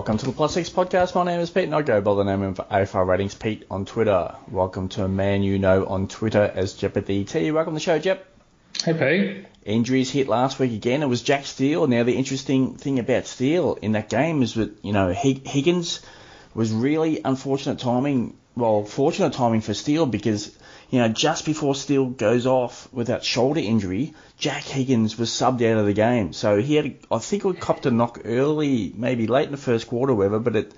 Welcome to the Six podcast. My name is Pete and I go by the name of AFL Ratings Pete on Twitter. Welcome to a man you know on Twitter as JepDT. Welcome to the show, Jep. Hey, Pete. Injuries hit last week again. It was Jack Steele. Now, the interesting thing about Steele in that game is that, you know, Higgins was really unfortunate timing. Well, fortunate timing for Steele because you know, just before Steele goes off with that shoulder injury, Jack Higgins was subbed out of the game. So he had, I think, he copped a knock early, maybe late in the first quarter, whatever. But it,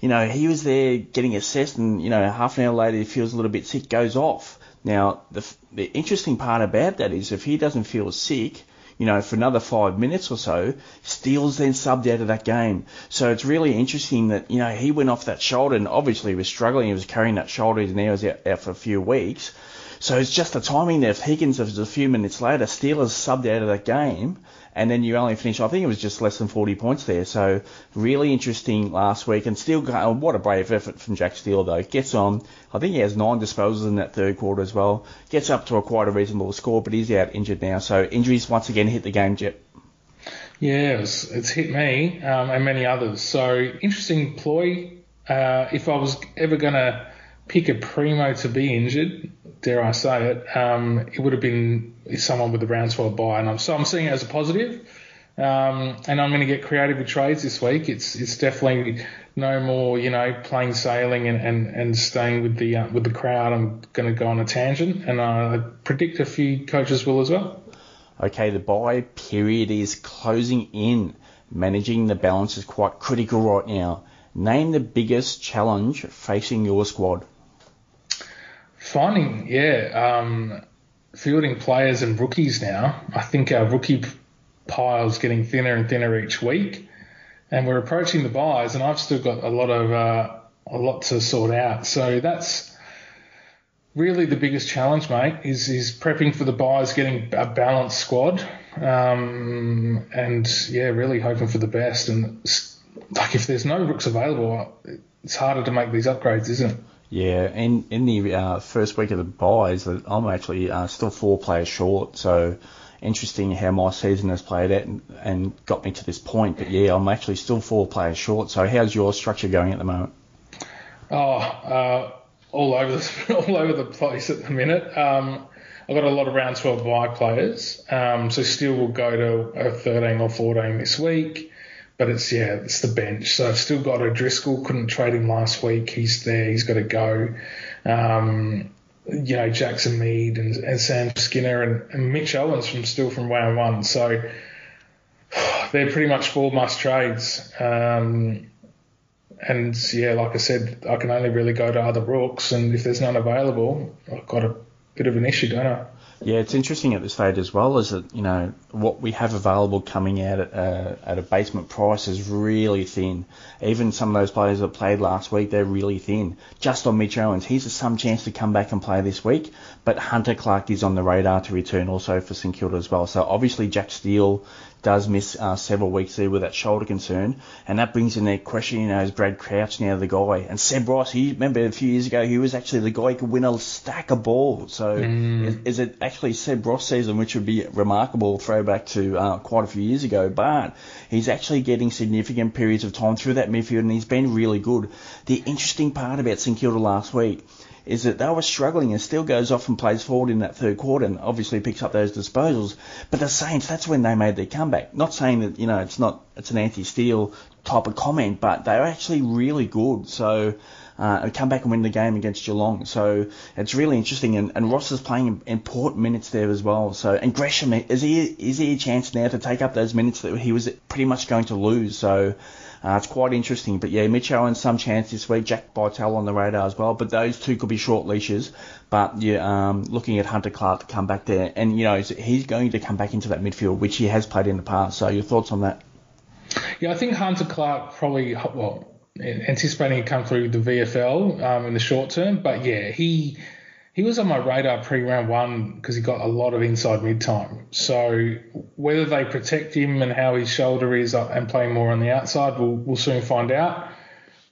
you know, he was there getting assessed, and you know, half an hour later he feels a little bit sick, goes off. Now, the the interesting part about that is if he doesn't feel sick, you know, for another five minutes or so, Steele's then subbed out of that game. So it's really interesting that, you know, he went off that shoulder and obviously was struggling. He was carrying that shoulder and now he's out, out for a few weeks. So it's just the timing there. If Higgins was a few minutes later, Steele's subbed out of that game, and then you only finish. I think it was just less than 40 points there. So really interesting last week, and still, oh, what a brave effort from Jack Steele though. Gets on. I think he has nine disposals in that third quarter as well. Gets up to a quite a reasonable score, but he's out injured now. So injuries once again hit the game, Jep. Yeah, it's, it's hit me um, and many others. So interesting ploy. Uh, if I was ever going to pick a primo to be injured, dare I say it, um, it would have been someone with a round 12 buy. And I'm, so I'm seeing it as a positive. Um, and I'm going to get creative with trades this week. It's it's definitely no more, you know, plain sailing and, and, and staying with the uh, with the crowd. I'm going to go on a tangent, and I predict a few coaches will as well. Okay, the buy period is closing in. Managing the balance is quite critical right now. Name the biggest challenge facing your squad. Finding, yeah, um, fielding players and rookies now. I think our rookie pile's getting thinner and thinner each week, and we're approaching the buys, and I've still got a lot of uh, a lot to sort out. So that's really the biggest challenge, mate. Is is prepping for the buys, getting a balanced squad, um, and yeah, really hoping for the best. And like if there's no rooks available, it's harder to make these upgrades, isn't it? Yeah, and in the uh, first week of the buys, I'm actually uh, still four players short. So interesting how my season has played out and, and, got me to this point. But yeah, I'm actually still four players short. So how's your structure going at the moment? Oh, uh, all over the all over the place at the minute. Um, I've got a lot of round 12 buy players, um, so still will go to a 13 or 14 this week. But it's yeah, it's the bench. So I've still got O'Driscoll. Couldn't trade him last week. He's there. He's got to go. Um, you know, Jackson Mead and, and Sam Skinner and, and, Mitch Owens from still from round one. So they're pretty much four must trades. Um, and yeah, like I said, I can only really go to other rooks, and if there's none available, I've got a bit of an issue, don't I? Yeah, it's interesting at this stage as well, is that you know what we have available coming out at, uh, at a basement price is really thin. Even some of those players that played last week, they're really thin. Just on Mitch Owens, he's some chance to come back and play this week, but Hunter Clark is on the radar to return also for St Kilda as well. So obviously Jack Steele does miss uh, several weeks there with that shoulder concern, and that brings in that question, you know, is Brad Crouch now the guy? And Seb Ross, he remember a few years ago he was actually the guy who could win a stack of balls. So mm. is, is, it actually Seb Ross season, which would be remarkable throwback to uh, quite a few years ago? But he's actually getting significant periods of time through that midfield, and he's been really good. The interesting part about St Kilda last week is that they were struggling and Steele goes off and plays forward in that third quarter and obviously picks up those disposals. But the Saints, that's when they made their comeback. Not saying that, you know, it's not, it's an anti-Steele type of comment, but they were actually really good. So, uh, come back and win the game against Geelong. So it's really interesting. And, and Ross is playing important minutes there as well. So and Gresham is he is he a chance now to take up those minutes that he was pretty much going to lose. So uh, it's quite interesting. But yeah, Mitch Owens some chance this week. Jack Bytel on the radar as well. But those two could be short leashes. But yeah, um, looking at Hunter Clark to come back there, and you know he's going to come back into that midfield, which he has played in the past. So your thoughts on that? Yeah, I think Hunter Clark probably well anticipating to come through the VFL um, in the short term. But yeah, he he was on my radar pre round one because he got a lot of inside mid time. So whether they protect him and how his shoulder is and play more on the outside, we'll, we'll soon find out.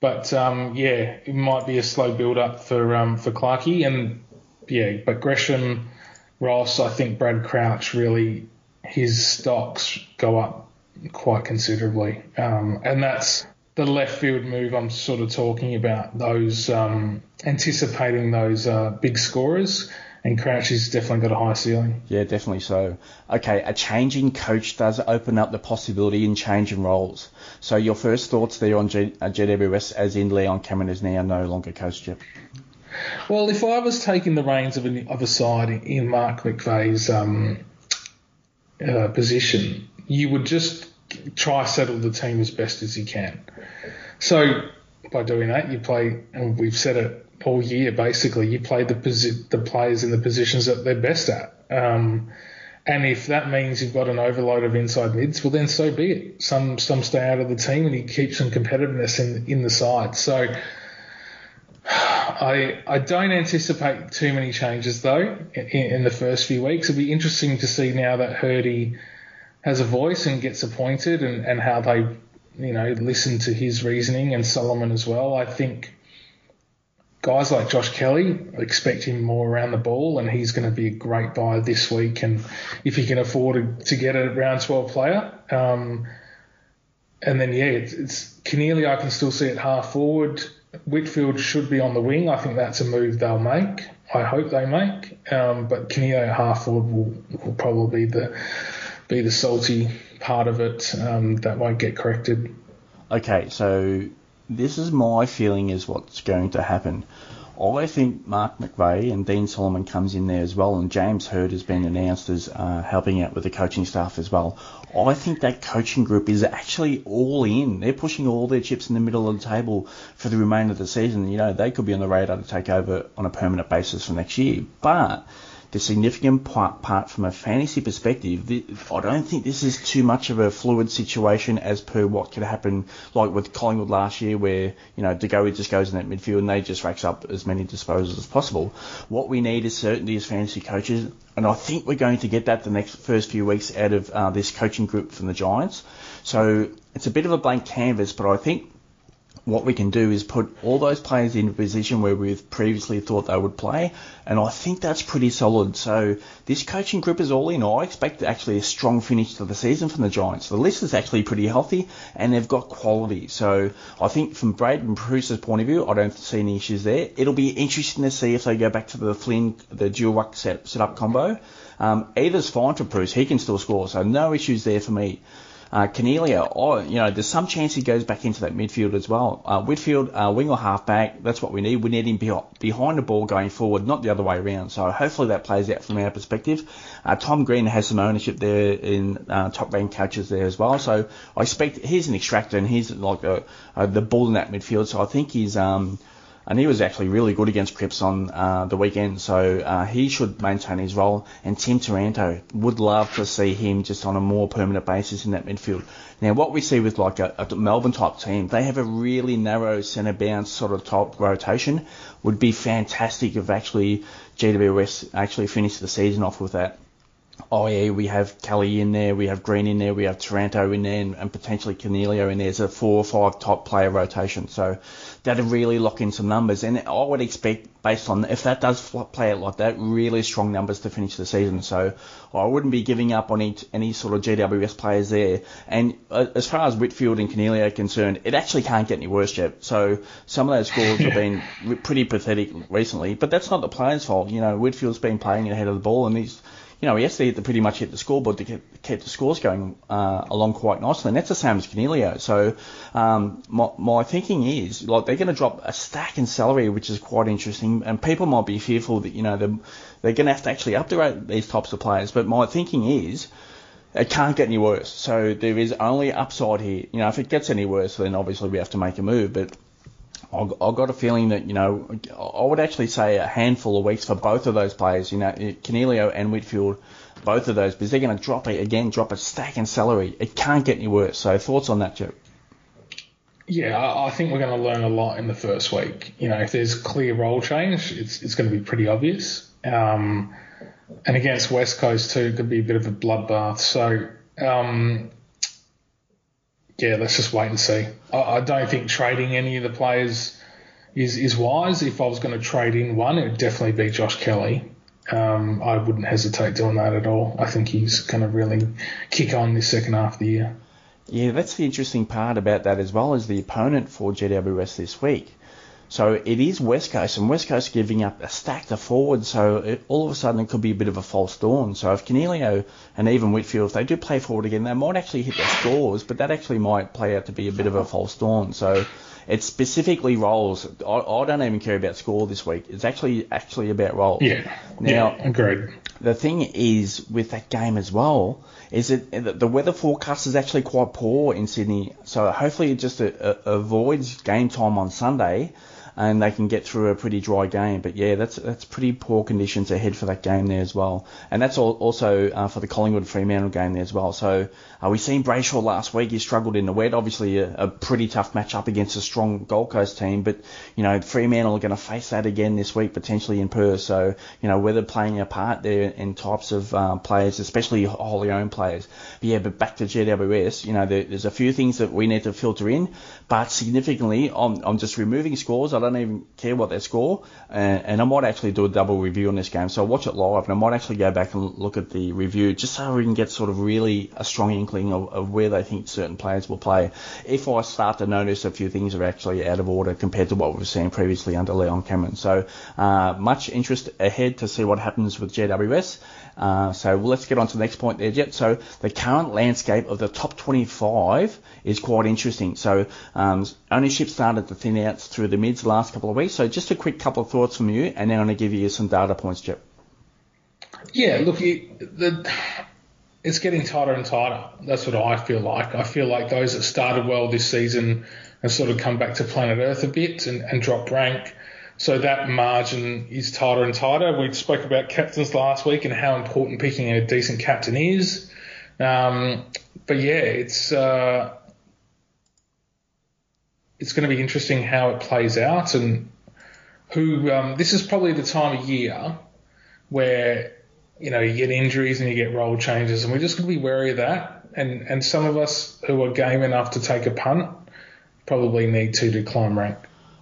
But um, yeah, it might be a slow build up for um, for Clarkey and yeah, but Gresham, Ross, I think Brad Crouch really his stocks go up quite considerably, um, and that's the left field move I'm sort of talking about, those um, anticipating those uh, big scorers. And Crouchy's definitely got a high ceiling. Yeah, definitely so. Okay, a changing coach does open up the possibility in changing roles. So your first thoughts there on G- uh, GWS as in Leon Cameron is now no longer coach? Well, if I was taking the reins of a, of a side in Mark McVeigh's um, uh, position, you would just try settle the team as best as you can. So by doing that, you play, and we've said it all year basically, you play the posi- the players in the positions that they're best at. Um, and if that means you've got an overload of inside mids, well then so be it. Some some stay out of the team and you keep some competitiveness in in the side. So I I don't anticipate too many changes though in, in the first few weeks. It'll be interesting to see now that Hirdy has a voice and gets appointed and, and how they you know listen to his reasoning and Solomon as well. I think guys like Josh Kelly expect him more around the ball, and he's going to be a great buy this week. And if he can afford to get a round 12 player, um, and then yeah, it's, it's Keneally I can still see it half forward. Whitfield should be on the wing. I think that's a move they'll make. I hope they make. Um, but Keneally half forward will, will probably be the be the salty part of it um, that won't get corrected. Okay, so this is my feeling is what's going to happen. I think Mark McVeigh and Dean Solomon comes in there as well, and James Hird has been announced as uh, helping out with the coaching staff as well. I think that coaching group is actually all in. They're pushing all their chips in the middle of the table for the remainder of the season. You know, they could be on the radar to take over on a permanent basis for next year, but the significant part, part from a fantasy perspective, I don't think this is too much of a fluid situation as per what could happen, like with Collingwood last year, where you know De Goey just goes in that midfield and they just racks up as many disposals as possible. What we need is certainty as fantasy coaches, and I think we're going to get that the next first few weeks out of uh, this coaching group from the Giants. So it's a bit of a blank canvas, but I think what we can do is put all those players in a position where we've previously thought they would play, and I think that's pretty solid. So this coaching group is all in. I expect actually a strong finish to the season from the Giants. The list is actually pretty healthy, and they've got quality. So I think from Braydon Preuss's point of view, I don't see any issues there. It'll be interesting to see if they go back to the Flynn, the dual ruck set, set up combo. Um, either's fine for Preuss. He can still score, so no issues there for me. Uh, Coniglio, oh, you know, there's some chance he goes back into that midfield as well. Uh, Whitfield, uh, wing or halfback, that's what we need. We need him be- behind the ball going forward, not the other way around. So hopefully that plays out from our perspective. Uh, Tom Green has some ownership there in uh, top ranked catches there as well. So I expect he's an extractor and he's like a, a, the bull in that midfield. So I think he's um, and he was actually really good against Cripps on uh, the weekend, so uh, he should maintain his role. And Tim Taranto would love to see him just on a more permanent basis in that midfield. Now, what we see with like a, a Melbourne type team, they have a really narrow centre bounce sort of top rotation. Would be fantastic if actually GWS actually finished the season off with that oh yeah, we have Kelly in there, we have Green in there, we have Taranto in there, and, and potentially Coniglio in there. It's a four or five top player rotation. So that'd really lock in some numbers. And I would expect, based on if that does play out like that, really strong numbers to finish the season. So I wouldn't be giving up on any, any sort of GWS players there. And uh, as far as Whitfield and Coniglio are concerned, it actually can't get any worse yet. So some of those scores have been pretty pathetic recently, but that's not the players' fault. You know, Whitfield's been playing ahead of the ball, and he's you know, yesterday they pretty much hit the scoreboard to keep, keep the scores going uh, along quite nicely, and that's the same as Coniglio. So um, my, my thinking is like they're going to drop a stack in salary, which is quite interesting, and people might be fearful that you know they're, they're going to have to actually upgrade these types of players. But my thinking is it can't get any worse. So there is only upside here. You know, if it gets any worse, then obviously we have to make a move. But I've got a feeling that, you know, I would actually say a handful of weeks for both of those players, you know, Coniglio and Whitfield, both of those, because they're going to drop it again, drop a stack in salary. It can't get any worse. So thoughts on that, Joe? Yeah, I think we're going to learn a lot in the first week. You know, if there's clear role change, it's it's going to be pretty obvious. Um, and against West Coast too, it could be a bit of a bloodbath. So um, yeah, let's just wait and see. I, I, don't think trading any of the players is is wise. If I was going to trade in one, it would definitely be Josh Kelly. Um, I wouldn't hesitate doing that at all. I think he's going to really kick on this second half of the year. Yeah, that's the interesting part about that as well as the opponent for GWS this week. So it is West Coast, and West Coast giving up a stack to forward, so it, all of a sudden it could be a bit of a false dawn. So if Coniglio and even Whitfield, if they do play forward again, they might actually hit their scores, but that actually might play out to be a bit of a false dawn. So it specifically roles. I, I don't even care about score this week. It's actually actually about roles. Yeah. Now, yeah, agreed. The thing is with that game as well is that the weather forecast is actually quite poor in Sydney. So hopefully it just a, uh, a, uh, avoids game time on Sunday and they can get through a pretty dry game. But yeah, that's that's pretty poor conditions ahead for that game there as well, and that's all, also uh, for the Collingwood Fremantle game there as well. So uh, we seen Brayshaw last week. He struggled in the wet. Obviously, a, a pretty tough match up against a strong Gold Coast team. But you know, Fremantle are going to face that again this week, potentially in Perth. So you know, whether playing a part there in types of um, players, especially wholly owned players. But yeah, but back to GWS. You know, there, there's a few things that we need to filter in, but significantly, I'm, I'm just removing scores. I don't even care what they score, and, and I might actually do a double review on this game. So I'll watch it live, and I might actually go back and look at the review just so we can get sort of really a strong inkling inkling of, of, where they think certain players will play. If I start to notice a few things are actually out of order compared to what we've seen previously under Leon Cameron. So uh, much interest ahead to see what happens with GWS. Uh, so let's get on to the next point there, Jep. So the current landscape of the top 25 is quite interesting. So um, ownership started to thin out through the mids the last couple of weeks. So just a quick couple of thoughts from you, and then I'm going to give you some data points, Jep. Yeah, look, the it's getting tighter and tighter. That's what I feel like. I feel like those that started well this season have sort of come back to planet Earth a bit and, and dropped rank. So that margin is tighter and tighter. We spoke about captains last week and how important picking a decent captain is. Um, but yeah, it's uh, it's going to be interesting how it plays out and who. Um, this is probably the time of year where you know, you get injuries and you get role changes, and we're just going to be wary of that. And and some of us who are game enough to take a punt probably need to to climb rank.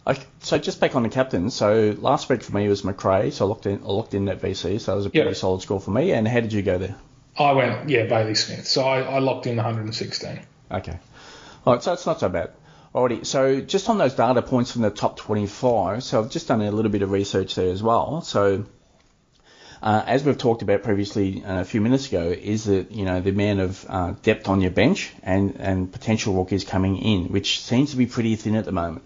Okay, so just back on the captain. So last week for me was Macrae, so I locked in I looked in at VC, so that was a pretty yep. solid score for me. And how did you go there? I went yeah Bailey Smith, so I, I locked in 116. Okay, all right, so it's not so bad. Alrighty, so just on those data points from the top 25, so I've just done a little bit of research there as well. So uh, as we've talked about previously uh, a few minutes ago, is that you know the amount of uh, depth on your bench and and potential rookies coming in, which seems to be pretty thin at the moment.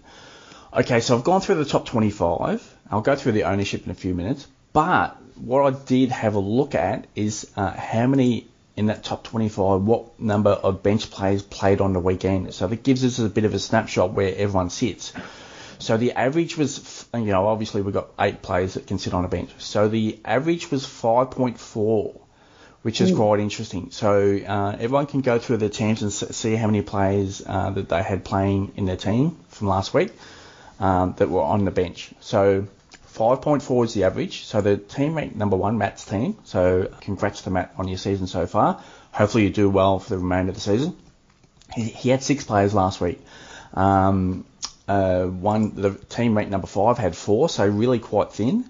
Okay, so I've gone through the top 25. I'll go through the ownership in a few minutes, but what I did have a look at is uh, how many in that top 25, what number of bench players played on the weekend. So that gives us a bit of a snapshot where everyone sits. So the average was, you know, obviously we've got eight players that can sit on a bench. So the average was 5.4, which is Ooh. quite interesting. So uh, everyone can go through their teams and see how many players uh, that they had playing in their team from last week um, that were on the bench. So 5.4 is the average. So the team ranked number one, Matt's team. So congrats to Matt on your season so far. Hopefully you do well for the remainder of the season. He, he had six players last week. Um, uh, one, the team ranked number five had four, so really quite thin.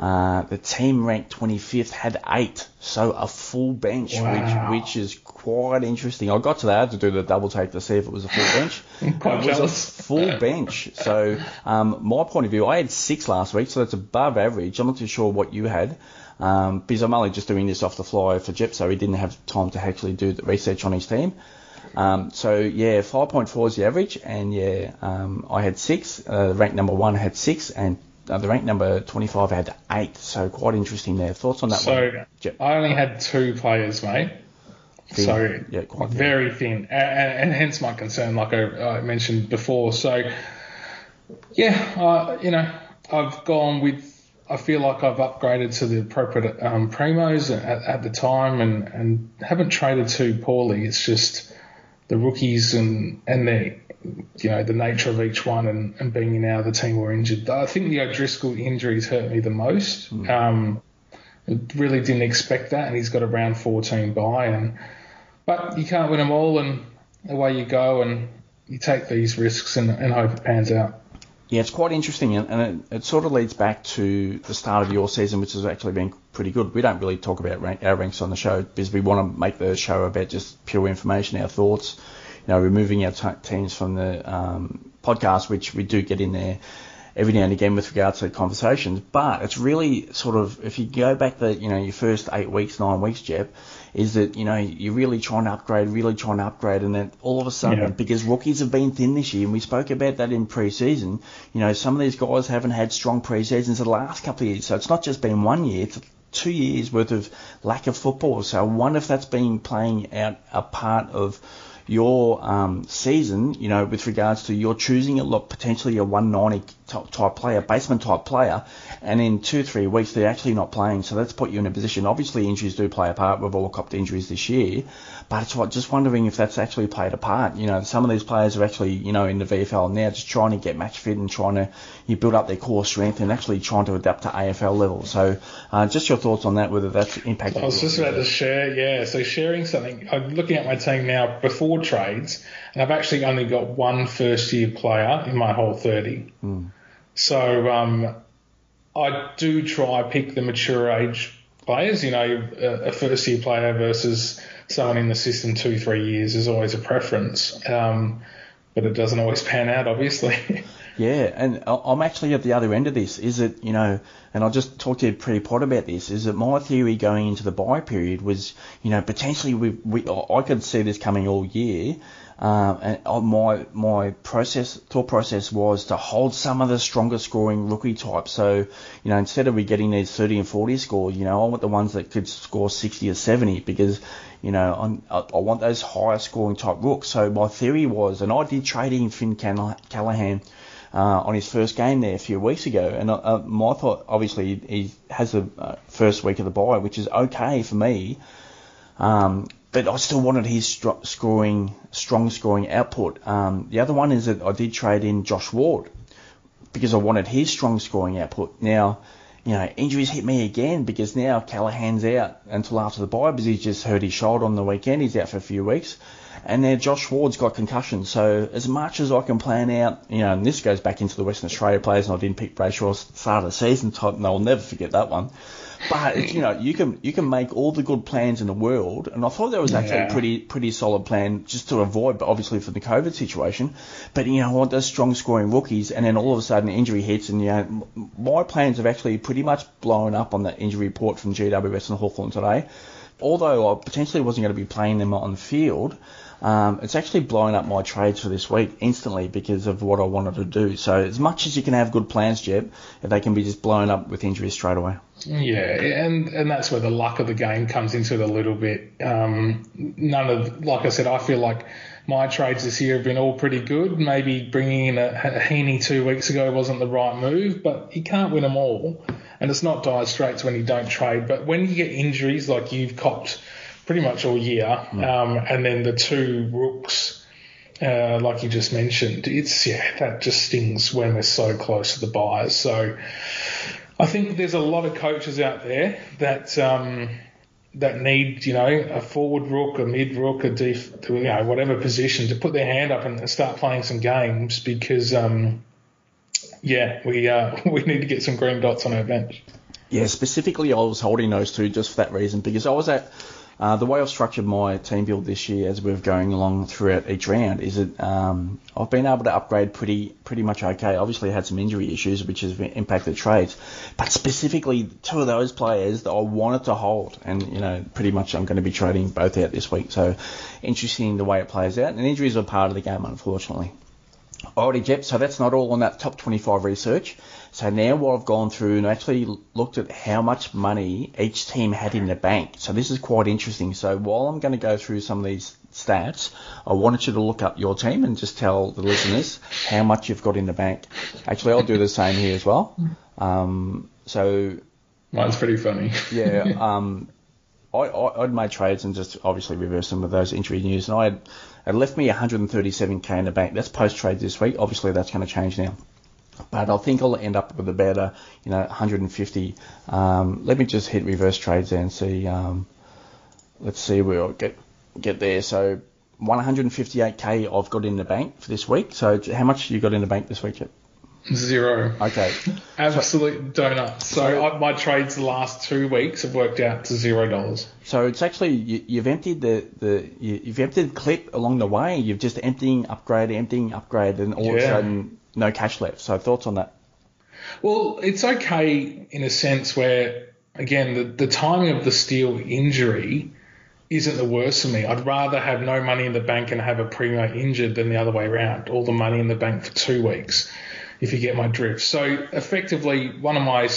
Uh, the team ranked 25th had eight, so a full bench, wow. which which is quite interesting. I got to that I had to do the double take to see if it was a full bench. it was a full bench. So um, my point of view, I had six last week, so that's above average. I'm not too sure what you had. Um, because I'm only just doing this off the fly for Jep, so he didn't have time to actually do the research on his team. Um, so yeah, 5.4 is the average, and yeah, um, I had six. Uh, rank number one had six, and uh, the rank number 25 had eight. So quite interesting there. Thoughts on that so one? So I only had two players, mate. Thin. So yeah, quite thin. very thin, and, and, hence my concern, like I, I mentioned before. So yeah, uh, you know, I've gone with. I feel like I've upgraded to the appropriate um, primos at, at the time, and, and haven't traded too poorly. It's just the rookies and and the you know the nature of each one and, and being now the team were injured. I think the O'Driscoll injuries hurt me the most. Mm. Um, really didn't expect that, and he's got a round 14 bye. And but you can't win them all, and away you go, and you take these risks and, and hope it pans out. Yeah, it's quite interesting, and it, it, sort of leads back to the start of your season, which has actually been pretty good. We don't really talk about rank, our ranks on the show because we want to make the show about just pure information, our thoughts, you know, removing our t- teams from the um, podcast, which we do get in there every now and again with regards to conversations. But it's really sort of if you go back the you know your first eight weeks, nine weeks, Jep, is that you know you're really trying to upgrade, really trying to upgrade, and then all of a sudden Yeah. because rookies have been thin this year, and we spoke about that in pre-season. You know some of these guys haven't had strong preseasons the last couple of years, so it's not just been one year. It's two years worth of lack of football. So I wonder if that's been playing out a part of your um, season, you know, with regards to you're choosing a lot, potentially a 190 type, player, basement type player, and in two, three weeks they're actually not playing. So that's put you in a position. Obviously, injuries do play a part. We've all copped injuries this year, but it's what, just wondering if that's actually played a part. You know, some of these players are actually, you know, in the VFL now just trying to get match fit and trying to you build up their core strength and actually trying to adapt to AFL level. So uh, just your thoughts on that, whether that's impacted. I was just about to share, yeah. So sharing something. I'm looking at my team now before trades, and I've actually only got one first year player in my whole 30. So um, I do try pick the mature age players. You know, a, a first year player versus someone in the system two, three years is always a preference. Um, but it doesn't always pan out, obviously. Yeah, and I- I'm actually at the other end of this. Is it, you know, and I'll just talked to you pretty pot about this. Is that my theory going into the buy period was, you know, potentially we, we I could see this coming all year. Um, and uh, my my process thought process was to hold some of the stronger scoring rookie types. So you know instead of we getting these 30 and 40 scores, you know I want the ones that could score 60 or 70 because you know I'm, I, want those higher scoring type rooks. So my theory was, and I did trade in Finn Call- Callaghan uh, on his first game there a few weeks ago. And uh, my thought, obviously, he has the uh, first week of the bye, which is okay for me. Um, but I still wanted his scoring, strong scoring output. Um, the other one is that I did trade in Josh Ward because I wanted his strong scoring output. Now, you know, injuries hit me again because now Callaghan's out until after the bye because he's just hurt his shoulder on the weekend. He's out for a few weeks. And then Josh Ward's got concussion. So as much as I can plan out, you know, and this goes back into the Western Australia players, and I didn't pick Brayshaw start of the season type, and I'll never forget that one. But it's, you know, you can you can make all the good plans in the world, and I thought that was actually a pretty pretty solid plan just to avoid, but obviously for the COVID situation. But you know, I want those strong scoring rookies, and then all of a sudden injury hits, and you know, my plans have actually pretty much blown up on that injury report from GWS and Hawthorn today. Although I potentially wasn't going to be playing them on the field, um, it's actually blowing up my trades for this week instantly because of what I wanted to do. So as much as you can have good plans, Jep, they can be just blown up with injuries straight away. Yeah, and and that's where the luck of the game comes into it a little bit. Um, none of, like I said, I feel like my trades this year have been all pretty good. Maybe bringing in a, a Heeney two weeks ago wasn't the right move, but you can't win them all. And it's not dire straits when you don't trade. But when you get injuries like you've copped pretty much all year, um, and then the two rooks, uh, like you just mentioned, it's yeah, that just stings when we're so close to the buyers. So. I think there's a lot of coaches out there that um, that need, you know, a forward rook, a mid rook, a def, you know, whatever position to put their hand up and start playing some games because, um, yeah, we uh, we need to get some green dots on our bench. Yeah, specifically, I was holding those two just for that reason because I was at uh, the way I've structured my team build this year as we're going along throughout each round is that um, I've been able to upgrade pretty pretty much okay. Obviously, I had some injury issues which has impacted trades, but specifically two of those players that I wanted to hold, and you know, pretty much I'm going to be trading both out this week. So interesting the way it plays out, and injuries are part of the game, unfortunately. Alrighty, Jep, so that's not all on that top 25 research. So now what I've gone through and actually looked at how much money each team had in the bank. So this is quite interesting. So while I'm going to go through some of these stats, I wanted you to look up your team and just tell the listeners how much you've got in the bank. Actually, I'll do the same here as well. Um, so Mine's pretty funny. yeah, um, I, I, I'd made trades and just obviously reversed some of those injury news, and I had it left me 137k in the bank. That's post trade this week. Obviously, that's going to change now. But I think I'll end up with about a, you know 150. Um, let me just hit reverse trades there and see. Um, let's see where I'll get get there. So 158k I've got in the bank for this week. So how much you got in the bank this week? Yep? Zero. Okay. Absolute donut. So I, my trades the last two weeks have worked out to zero dollars. So it's actually you, you've emptied the the you, you've emptied clip along the way. You've just emptying upgrade, emptying upgrade, and all of a sudden no cash left. So thoughts on that? Well, it's okay in a sense where, again, the, the timing of the Steele injury isn't the worst for me. I'd rather have no money in the bank and have a primo injured than the other way around. All the money in the bank for two weeks, if you get my drift. So effectively, one of my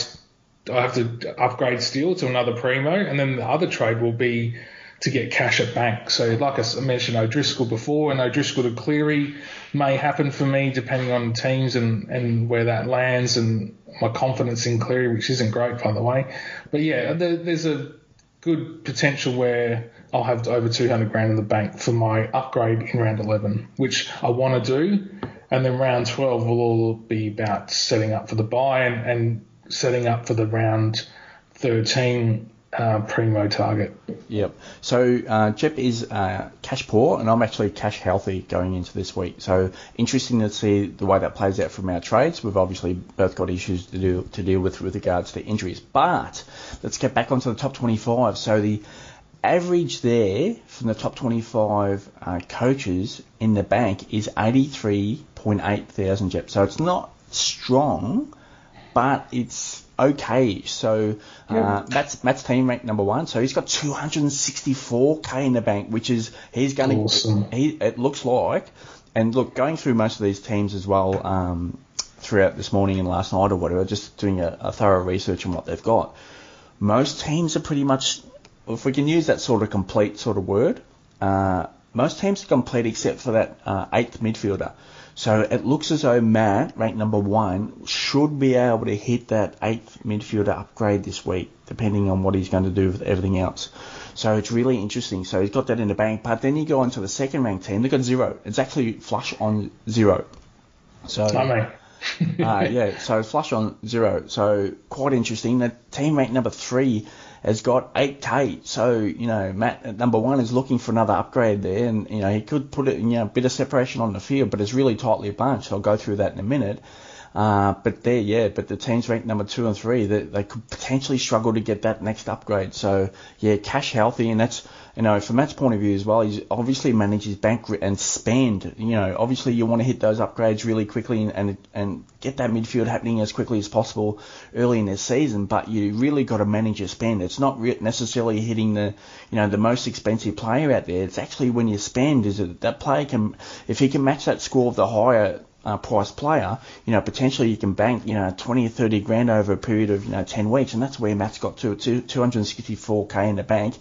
I have to upgrade Steele to another primo, and then the other trade will be to get cash at bank. So, like I mentioned, O'Driscoll before, and O'Driscoll to Cleary may happen for me depending on teams and, and where that lands and my confidence in Cleary, which isn't great, by the way. But yeah, there, there's a good potential where I'll have over 200 grand in the bank for my upgrade in round 11, which I want to do. And then round 12 will all be about setting up for the buy and, and setting up for the round 13 uh, primo target. Yep. So uh, Jep is uh, cash poor, and I'm actually cash healthy going into this week. So interesting to see the way that plays out from our trades. We've obviously both got issues to do to deal with with regards to injuries. But let's get back onto the top 25. So the average there from the top 25 uh, coaches in the bank is 83.8 thousand Jep. So it's not strong, but it's okay. So uh, Yeah. Matt's, Matt's team ranked number one, so he's got 264k in the bank, which is he's going to. Awesome. He it looks like, and look, going through most of these teams as well um, throughout this morning and last night or whatever, just doing a, a thorough research on what they've got. Most teams are pretty much, if we can use that sort of complete sort of word, uh, most teams are complete except for that uh, eighth midfielder. So it looks as though Matt, ranked number one, should be able to hit that eighth midfielder upgrade this week, depending on what he's going to do with everything else. So it's really interesting. So he's got that in the bank. But then you go on to the second ranked team, they've got zero. It's actually flush on zero. So uh, yeah, so flush on zero. So quite interesting. The team ranked number three has got 8k. So you know, Matt at number one is looking for another upgrade there, and you know he could put it you know, a bit of separation on the field, but it's really tightly bunched. I'll go through that in a minute. Uh, but there, yeah, but the teams ranked number two and three, they, they could potentially struggle to get that next upgrade. So yeah, cash healthy, and that's you know from Matt's point of view as well. He's obviously managed his bank and spend. You know, obviously you want to hit those upgrades really quickly and and, and get that midfield happening as quickly as possible early in the season. But you really got to manage your spend. It's not re- necessarily hitting the you know the most expensive player out there. It's actually when you spend is that that player can if he can match that score of the higher uh, price player, you know, potentially you can bank, you know, 20 or 30 grand over a period of, you know, 10 weeks. And that's where Matt's got to, to 264k in the bank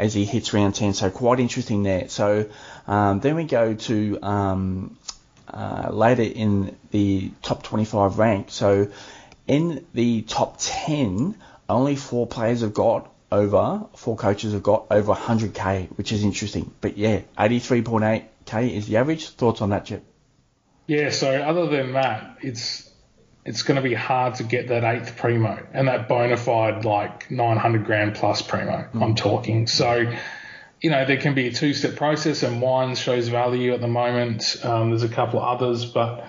as he hits round 10. So quite interesting there. So um, then we go to um, uh, later in the top 25 rank. So in the top 10, only four players have got over, four coaches have got over 100k, which is interesting. But yeah, 83.8k is the average. Thoughts on that, Chip? Yeah, so other than that, it's it's going to be hard to get that eighth primo and that bona fide like 900 grand plus primo. I'm talking. So, you know, there can be a two step process, and wine shows value at the moment. Um, there's a couple of others, but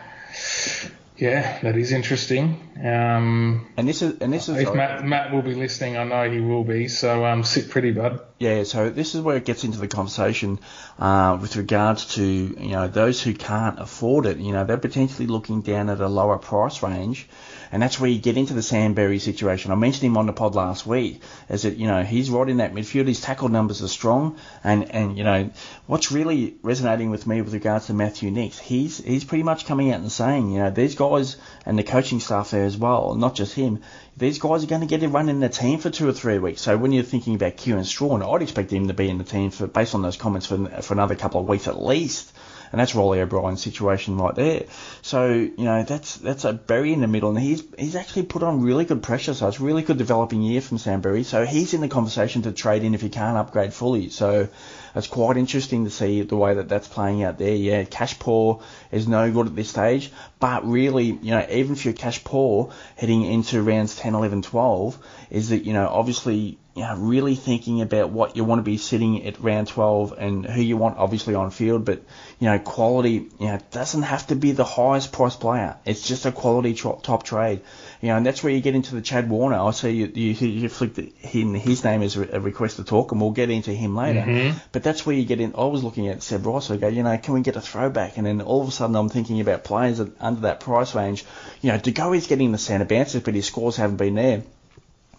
yeah, that is interesting. Um, And this is and this is if Matt Matt will be listening, I know he will be. So um, sit pretty, bud. yeah. So this is where it gets into the conversation uh, with regards to you know those who can't afford it. You know they're potentially looking down at a lower price range, and that's where you get into the Sam Berry situation. I mentioned him on the pod last week, as that you know he's right in that midfield. His tackle numbers are strong, and and you know what's really resonating with me with regards to Matthew Nicks, he's he's pretty much coming out and saying you know these guys and the coaching staff there as well, not just him. These guys are going to get a run in the team for two or three weeks. So when you're thinking about Kieran Strachan, I'd expect him to be in the team for based on those comments for for another couple of weeks at least. And that's Reilly O'Brien's situation right there. So, you know, that's that's a Berry in the middle and he's he's actually put on really good pressure, so it's really good developing year from Sam Berry. So he's in the conversation to trade in if he can't upgrade fully. So it's quite interesting to see the way that that's playing out there. Yeah, cash poor is no good at this stage, But really, you know, even if you're cash poor heading into rounds 10, 11, 12, is that, you know, obviously, you know, really thinking about what you want to be sitting at round 12 and who you want obviously on field, but, you know, quality, you know, doesn't have to be the highest price player. It's just a quality top trade. You know, and that's where you get into the Chad Warner. I see you, you, you flicked him, his name as a request to talk, and we'll get into him later. Mm-hmm. But that's where you get in. I was looking at Seb Ross. I go, you know, can we get a throwback? And then all of a sudden, I'm thinking about players under that price range. You know, De Goey's getting the centre bounces, but his scores haven't been there.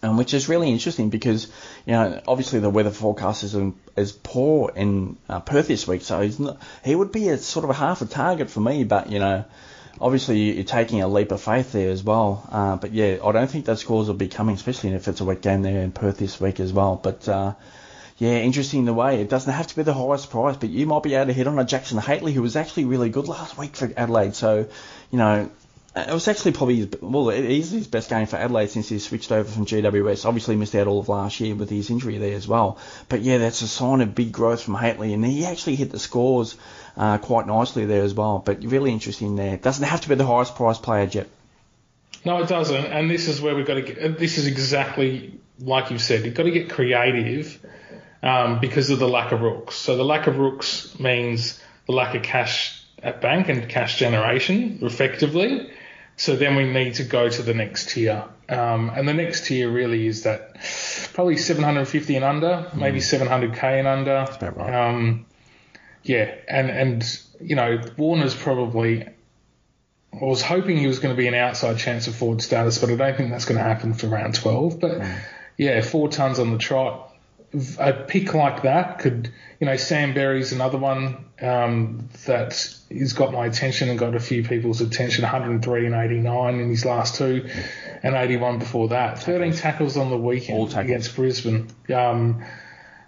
Um, which is really interesting because, you know, obviously the weather forecast is, is poor in uh, Perth this week, so not, he would be a sort of a half a target for me, but, you know, obviously you're taking a leap of faith there as well. Uh, but yeah, I don't think those scores will be coming, especially if it's a wet game there in Perth this week as well. But uh, yeah, interesting the way it doesn't have to be the highest price, but you might be able to hit on a Jackson Hately who was actually really good last week for Adelaide. So you know, it was actually probably his, well, it is his best game for Adelaide since he switched over from GWS. Obviously missed out all of last year with his injury there as well. But yeah, that's a sign of big growth from Hately, and he actually hit the scores uh, quite nicely there as well. But really interesting there. Doesn't have to be the highest price player, Jep. No, it doesn't. And this is where we've got to get. This is exactly like you've said. You've got to get creative um, because of the lack of rooks. So the lack of rooks means the lack of cash at bank and cash generation, effectively. So then we need to go to the next tier. Um, and the next tier really is that probably 750 and under, maybe mm. 700k and under. That's about right. Um, yeah, and and you know Warner's probably. I was hoping he was going to be an outside chance of forward status, but I don't think that's going to happen for round 12. But mm. yeah, four tons on the trot. A pick like that could, you know, Sam Berry's another one um, that has got my attention and got a few people's attention. 103 and 89 in his last two, and 81 before that. 13 tackles on the weekend against Brisbane. Um,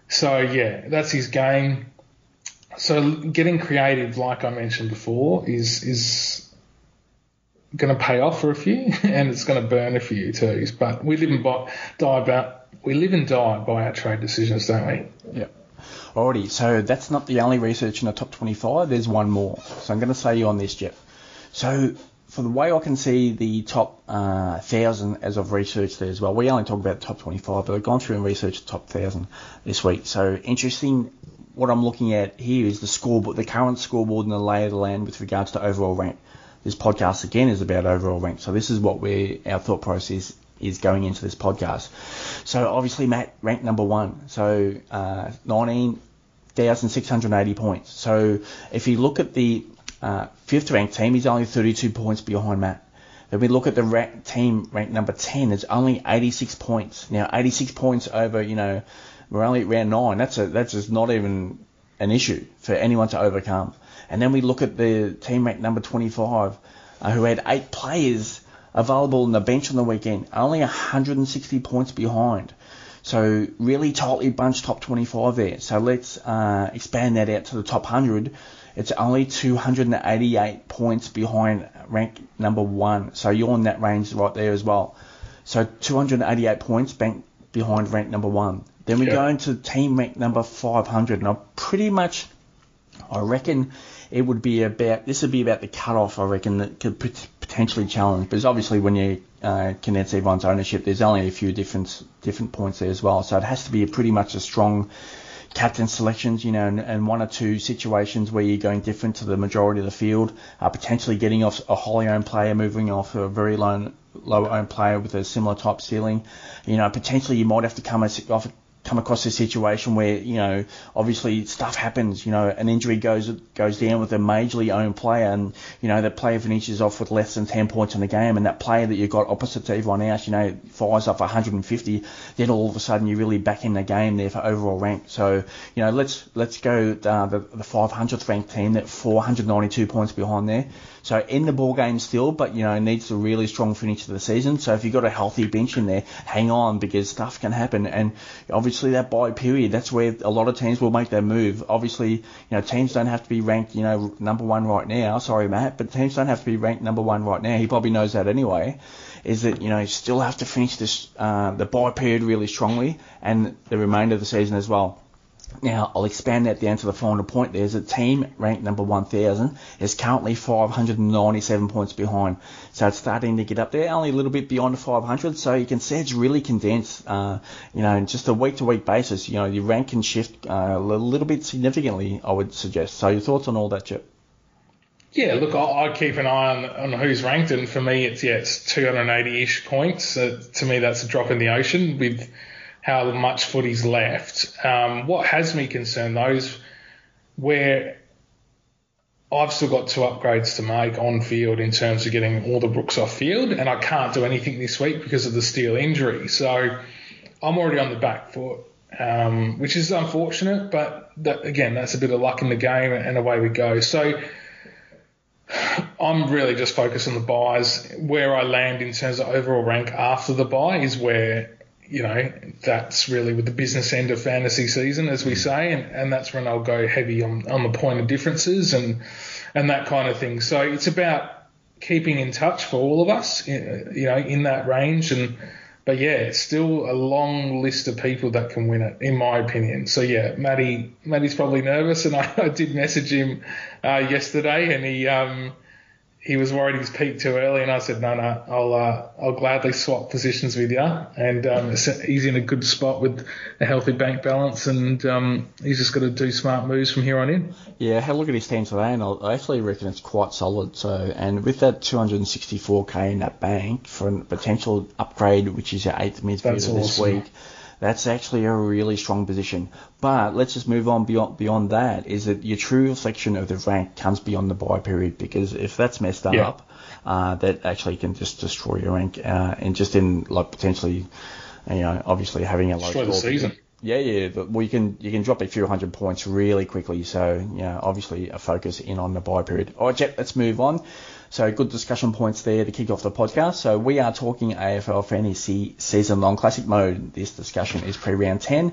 so yeah, that's his game. So getting creative, like I mentioned before, is is going to pay off for a few, and it's going to burn a few too. But we live and die by we live and die by our trade decisions, don't we? Yeah. Alrighty, so that's not the only research in the top 25. There's one more. So I'm going to say you on this, Jeff. So for the way I can see the top uh, thousand as I've researched there as well. We only talk about the top 25, but I've gone through and researched the top thousand this week. So interesting what I'm looking at here is the scoreboard, the current scoreboard and the lay of the land with regards to overall rank. This podcast again is about overall rank, so this is what we our thought process is going into this podcast. So obviously Matt ranked number one, so uh, 19,680 points. So if you look at the uh, fifth ranked team, he's only 32 points behind Matt. Then we look at the rank, team ranked number 10, it's only 86 points. Now 86 points over, you know, we're only at round nine. That's a that's just not even an issue for anyone to overcome. And then we look at the team ranked number 25, uh, who had eight players available on the bench on the weekend, only 160 points behind. So really tightly bunched top 25 there. So let's uh, expand that out to the top 100. It's only 288 points behind rank number one. So you're in that range right there as well. So 288 points behind rank number one. Then we go into team rank number 500, and I pretty much, I reckon it would be about this would be about the cutoff. I reckon that could potentially challenged. because obviously when you uh, condense everyone's ownership, there's only a few different different points there as well. So it has to be pretty much a strong captain selections, you know, and, and, one or two situations where you're going different to the majority of the field, uh, potentially getting off a wholly owned player, moving off a very low low owned player with a similar type ceiling. You know, potentially you might have to come off come across a situation where you know obviously stuff happens. You know, an injury goes goes down with a majorly owned player, and you know that player finishes off with less than 10 points in the game, and that player that you got opposite to everyone else, you know, fires up 150. Then all of a sudden you're really back in the game there for overall rank. So you know, let's let's go uh, the the 500th ranked team that 492 points behind there. So in the ball game still, but you know needs a really strong finish to the season. So if you've got a healthy bench in there, hang on because stuff can happen. And obviously that buy period, that's where a lot of teams will make their move. Obviously, you know teams don't have to be ranked, you know, number one right now. Sorry, Matt, but teams don't have to be ranked number one right now. He probably knows that anyway. Is that you know you still have to finish this uh, the buy period really strongly and the remainder of the season as well. Now, I'll expand that down to the final point. There's a team ranked number 1,000 is currently 597 points behind. So it's starting to get up there, only a little bit beyond 500. So you can see it's really condensed, uh, you know, just a week to week basis. You know, your rank can shift uh, a little bit significantly, I would suggest. So your thoughts on all that, Chip? Yeah, look, I, I keep an eye on, on who's ranked, and for me, it's yeah, it's 280-ish points. To me, that's a drop in the ocean with how much footy's left. Um, what has me concerned though is where I've still got two upgrades to make on field in terms of getting all the rooks off field, and I can't do anything this week because of the Steele injury. So I'm already on the back foot, um, which is unfortunate, but that, again, that's a bit of luck in the game, and away we go. So I'm really just focused on the buys. Where I land in terms of overall rank after the buy is where you know, that's really with the business end of fantasy season, as we mm. say, and, and that's when I'll go heavy on, on the point of differences and and that kind of thing. So it's about keeping in touch for all of us, you know, in that range. And but yeah, it's still a long list of people that can win it, in my opinion. So yeah, Matty, Matty's probably nervous, and I, I did message him uh, yesterday, and he um, he was worried he's peaked too early, and I said, no, no, I'll uh, I'll gladly swap positions with you, and um, he's in a good spot with a healthy bank balance, and um, he's just got to do smart moves from here on in. Yeah, have a look at his team today, and I actually reckon it's quite solid. So, and with that 264k in that bank for a potential upgrade, which is your eighth midfielder awesome. this week that's actually a really strong position. But let's just move on beyond beyond that. Is that your true reflection of the rank comes beyond the buy period? Because if that's messed yeah. up, uh, that actually can just destroy your rank, uh, and just in like potentially, you know, obviously having a low destroy the season. Yeah, yeah. But well, you can you can drop a few hundred points really quickly. So you know, obviously a focus in on the buy period. All right, Jep. Let's move on. So good discussion points there to kick off the podcast. So we are talking AFL Fantasy Season Long Classic Mode. This discussion is pre-round 10.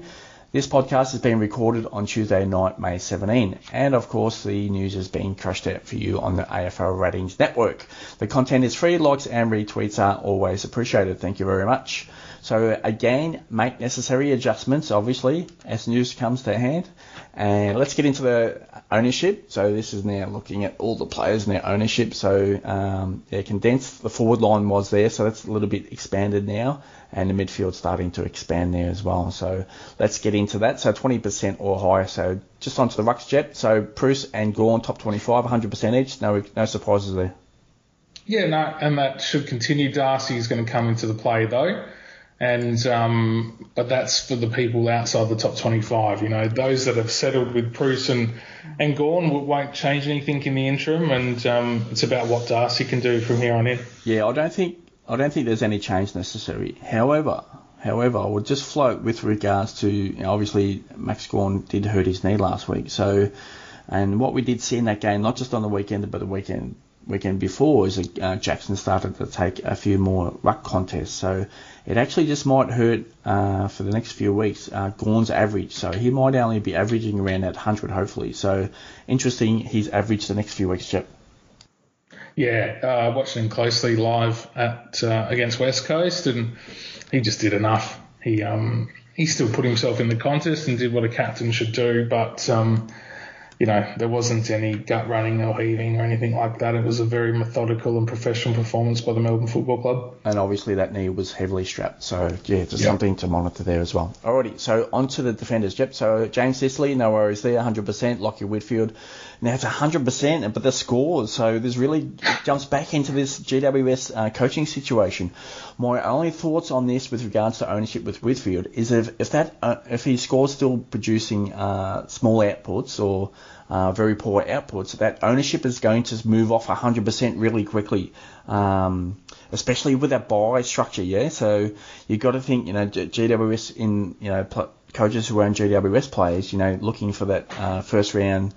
This podcast has been recorded on Tuesday night, May 17, and of course the news is being crushed out for you on the AFL Ratings Network. The content is free, likes and retweets are always appreciated. Thank you very much. So again, make necessary adjustments, obviously, as news comes to hand. And let's get into the ownership. So this is now looking at all the players and their ownership. So um, yeah, condensed. The forward line was there, so that's a little bit expanded now, and the midfield starting to expand there as well. So let's get into that. So 20% or higher. So just onto the Rucks Jep. So Preuss and Gawn top 25, 100% each. No no surprises there. Yeah, no, and that should continue. Darcy is going to come into the play though and um, but that's for the people outside the top 25. You know, those that have settled with Preuss and and Gawn won't change anything in the interim, and um, it's about what Darcy can do from here on in. Yeah, I don't think I don't think there's any change necessary. However, however, I would just float with regards to you know, obviously Max Gawn did hurt his knee last week, so and what we did see in that game, not just on the weekend but the weekend weekend before is uh, Jackson started to take a few more ruck contests. So it actually just might hurt uh, for the next few weeks uh, Gawn's average. So he might only be averaging around that 100 hopefully. So interesting his average the next few weeks, Chip. Yeah, uh, watching him closely live at uh, against West Coast, and he just did enough. He um, he still put himself in the contest and did what a captain should do, but um, you know, there wasn't any gut running or heaving or anything like that. It was a very methodical and professional performance by the Melbourne Football Club. And obviously that knee was heavily strapped, so yeah, just yep. something to monitor there as well. Alrighty, so on to the defenders. Yep, so James Sicily, no worries there, 100%. Lachie Whitfield, now it's 100%, but the scores, so this really jumps back into this GWS uh, coaching situation. My only thoughts on this with regards to ownership with Whitfield is if, if that uh, if he scores still producing uh, small outputs or uh, very poor outputs, that ownership is going to move off 100% really quickly, um, especially with that buy structure. Yeah, so you've got to think, you know, GWS in you know pl- coaches who own GWS players, you know, looking for that uh, first round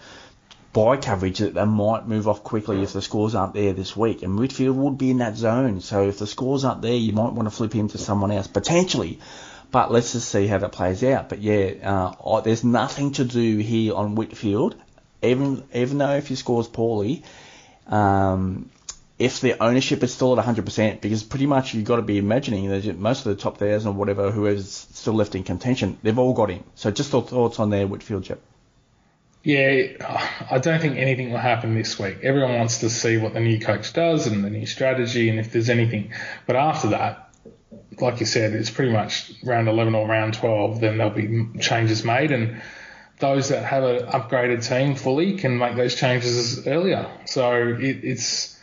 buy coverage that they might move off quickly if the scores aren't there this week. And Whitfield would be in that zone. So if the scores aren't there, you might want to flip him to someone else potentially. But let's just see how that plays out. But yeah, uh, there's nothing to do here on Whitfield even even though if he scores poorly, um, if the ownership is still at 100%, because pretty much you've got to be imagining that most of the top thousand or whatever, whoever's still left in contention, they've all got him. So just thoughts on their Whitfield. Yeah, I don't think anything will happen this week. Everyone wants to see what the new coach does and the new strategy and if there's anything. But after that, like you said, it's pretty much round 11 or round 12, then there'll be changes made. And those that have an upgraded team fully can make those changes earlier. So it, it's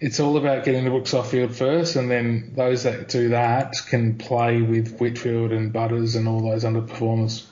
it's all about getting the rooks off field first, and then those that do that can play with Whitfield and Butters and all those underperformers.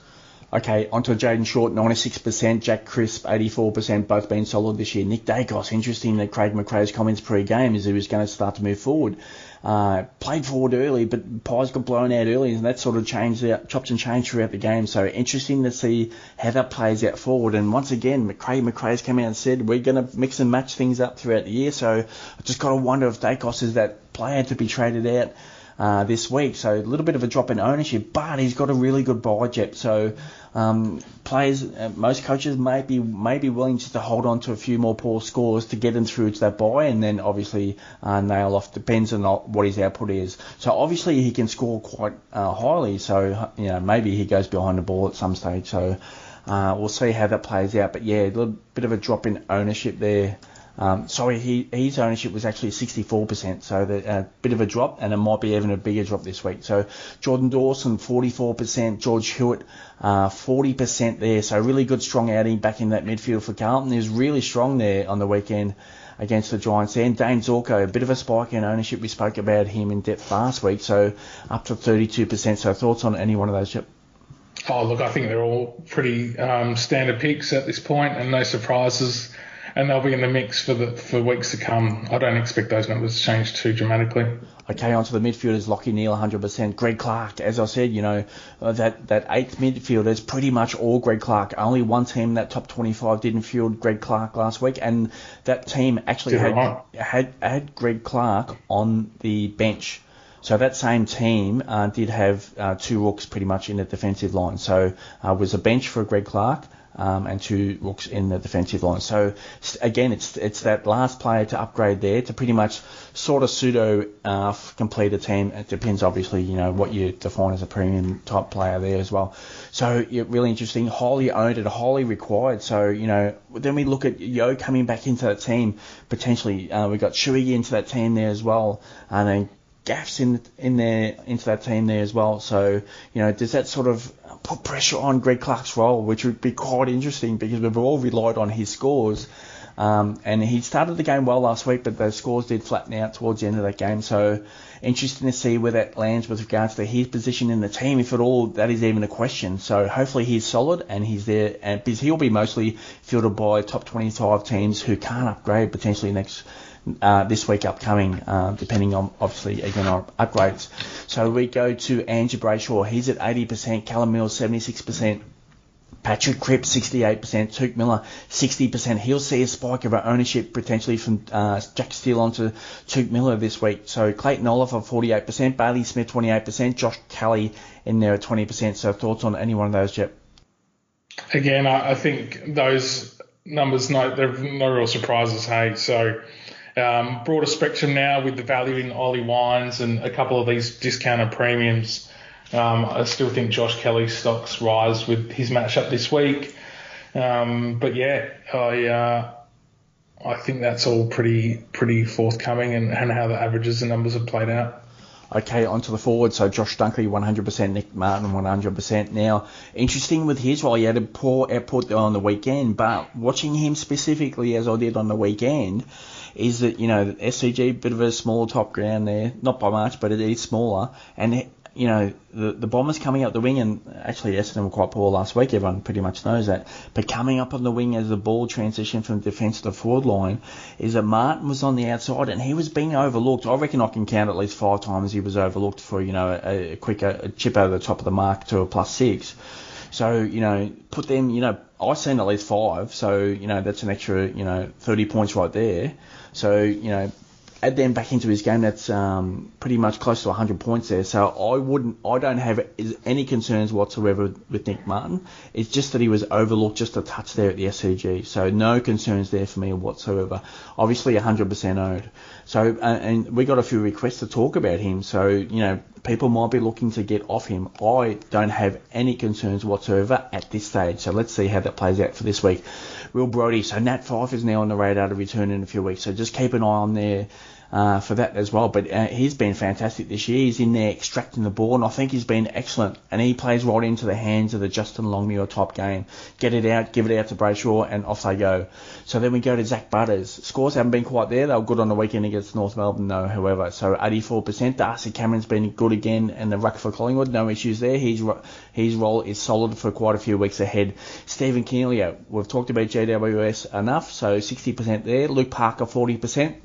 Okay, onto Jayden Short, 96%, Jack Crisp, 84%, both been solid this year. Nick Daicos, interesting that Craig McRae's comments pre-game is he was going to start to move forward. Uh, played forward early, but Pies got blown out early, and that sort of changed out, chopped and changed throughout the game. So interesting to see how that plays out forward. And once again, Craig McRae's come out and said we're going to mix and match things up throughout the year. So I just got to wonder if Daicos is that player to be traded out uh, this week. So a little bit of a drop in ownership, but he's got a really good budget. So um, players, uh, most coaches may be may be willing just to hold on to a few more poor scores to get him through to that buy, and then obviously uh, nail off. Depends on what his output is. So obviously he can score quite uh, highly. So you know maybe he goes behind the ball at some stage. So. We'll see how that plays out, but yeah, a little bit of a drop in ownership there um, sorry, he, his ownership was actually 64%, so a bit of a drop, and it might be even a bigger drop this week. So Jordan Dawson, 44%, George Hewett, uh, 40% there. So really good, strong outing back in that midfield for Carlton. Was really strong there on the weekend against the Giants. And Dayne Zorko, a bit of a spike in ownership. We spoke about him in depth last week, so up to 32%. So thoughts on any one of those? Oh, look, I think they're all pretty um, standard picks at this point, and no surprises and they'll be in the mix for the for weeks to come. I don't expect those numbers to change too dramatically. Okay, onto the midfielders, Lachie Neale, 100%. Greg Clark, as I said, you know, uh, that, that eighth midfielder is pretty much all Greg Clark. Only one team in that top 25 didn't field Greg Clark last week, and that team actually had, had, had Greg Clark on the bench. So that same team uh, did have uh, two rooks pretty much in the defensive line. So uh, was a bench for Greg Clark um, and two rooks in the defensive line. So again, it's it's that last player to upgrade there to pretty much sort of pseudo uh, complete a team. It depends, obviously, you know what you define as a premium type player there as well. So yeah, really interesting, highly owned and highly required. So you know then we look at Yeo coming back into that team potentially. Uh, we got Shuey into that team there as well, and then Gaffs in in there into that team there as well. So you know, does that sort of put pressure on Greg Clark's role, which would be quite interesting because we've all relied on his scores. Um, and he started the game well last week, but those scores did flatten out towards the end of that game. So interesting to see where that lands with regards to his position in the team, if at all that is even a question. So hopefully he's solid and he's there, and because he'll be mostly fielded by top 25 teams who can't upgrade potentially next uh, this week upcoming, uh, depending on obviously again on upgrades. So we go to Andrew Brayshaw. He's at 80%. Callum Mills 76%. Patrick Cripps 68%, Touk Miller 60%. He'll see a spike of our ownership potentially from uh, Jack Steele onto Touk Miller this week. So Clayton Oliver 48%, Bailey Smith 28%, Josh Kelly in there at 20%. So thoughts on any one of those, Jep? Again, I think those numbers, no, they're no real surprises. Hey, so um, broader spectrum now with the value in Ollie Wines and a couple of these discounted premiums. Um, I still think Josh Kelly's stocks rise with his matchup this week. Um, but yeah, I uh, I think that's all pretty pretty forthcoming and, and how the averages and numbers have played out. Okay, onto the forward. So Josh Dunkley, 100%, Nick Martin, 100%. Now, interesting with his role, he had a poor output on the weekend, but watching him specifically as I did on the weekend, is that, you know, SCG, bit of a small top ground there, not by much, but it is smaller, and you know, the, the Bombers coming up the wing, and actually Essendon were quite poor last week, everyone pretty much knows that. But coming up on the wing as the ball transitioned from defence to forward line, is that Martin was on the outside and he was being overlooked. I reckon I can count at least five times he was overlooked for, you know, a, a quick a, chip over the top of the mark to a plus six. So, you know, put them, you know, I've seen at least five, so, you know, that's an extra, you know, 30 points right there. So, you know, them back into his game, that's um, pretty much close to 100 points there. So I wouldn't, I don't have any concerns whatsoever with Nick Martin. It's just that he was overlooked just a touch there at the SCG. So no concerns there for me whatsoever. Obviously 100% owed. So uh, and we got a few requests to talk about him. So you know people might be looking to get off him. I don't have any concerns whatsoever at this stage. So let's see how that plays out for this week. Will Brodie. So Nat Fyfe is now on the radar to return in a few weeks. So just keep an eye on there uh, for that as well. But uh, he's been fantastic this year. He's in there extracting the ball, and I think he's been excellent. And he plays right into the hands of the Justin Longmuir top game. Get it out, give it out to Brayshaw, and off they go. So then we go to Zak Butters. Scores haven't been quite there. They were good on the weekend against North Melbourne, though, however. So 84%. Darcy Cameron's been good again, and the ruck for Collingwood, no issues there. His, his role is solid for quite a few weeks ahead. Stephen Coniglio, we've talked about GWS enough, so 60% there. Luke Parker, 40%.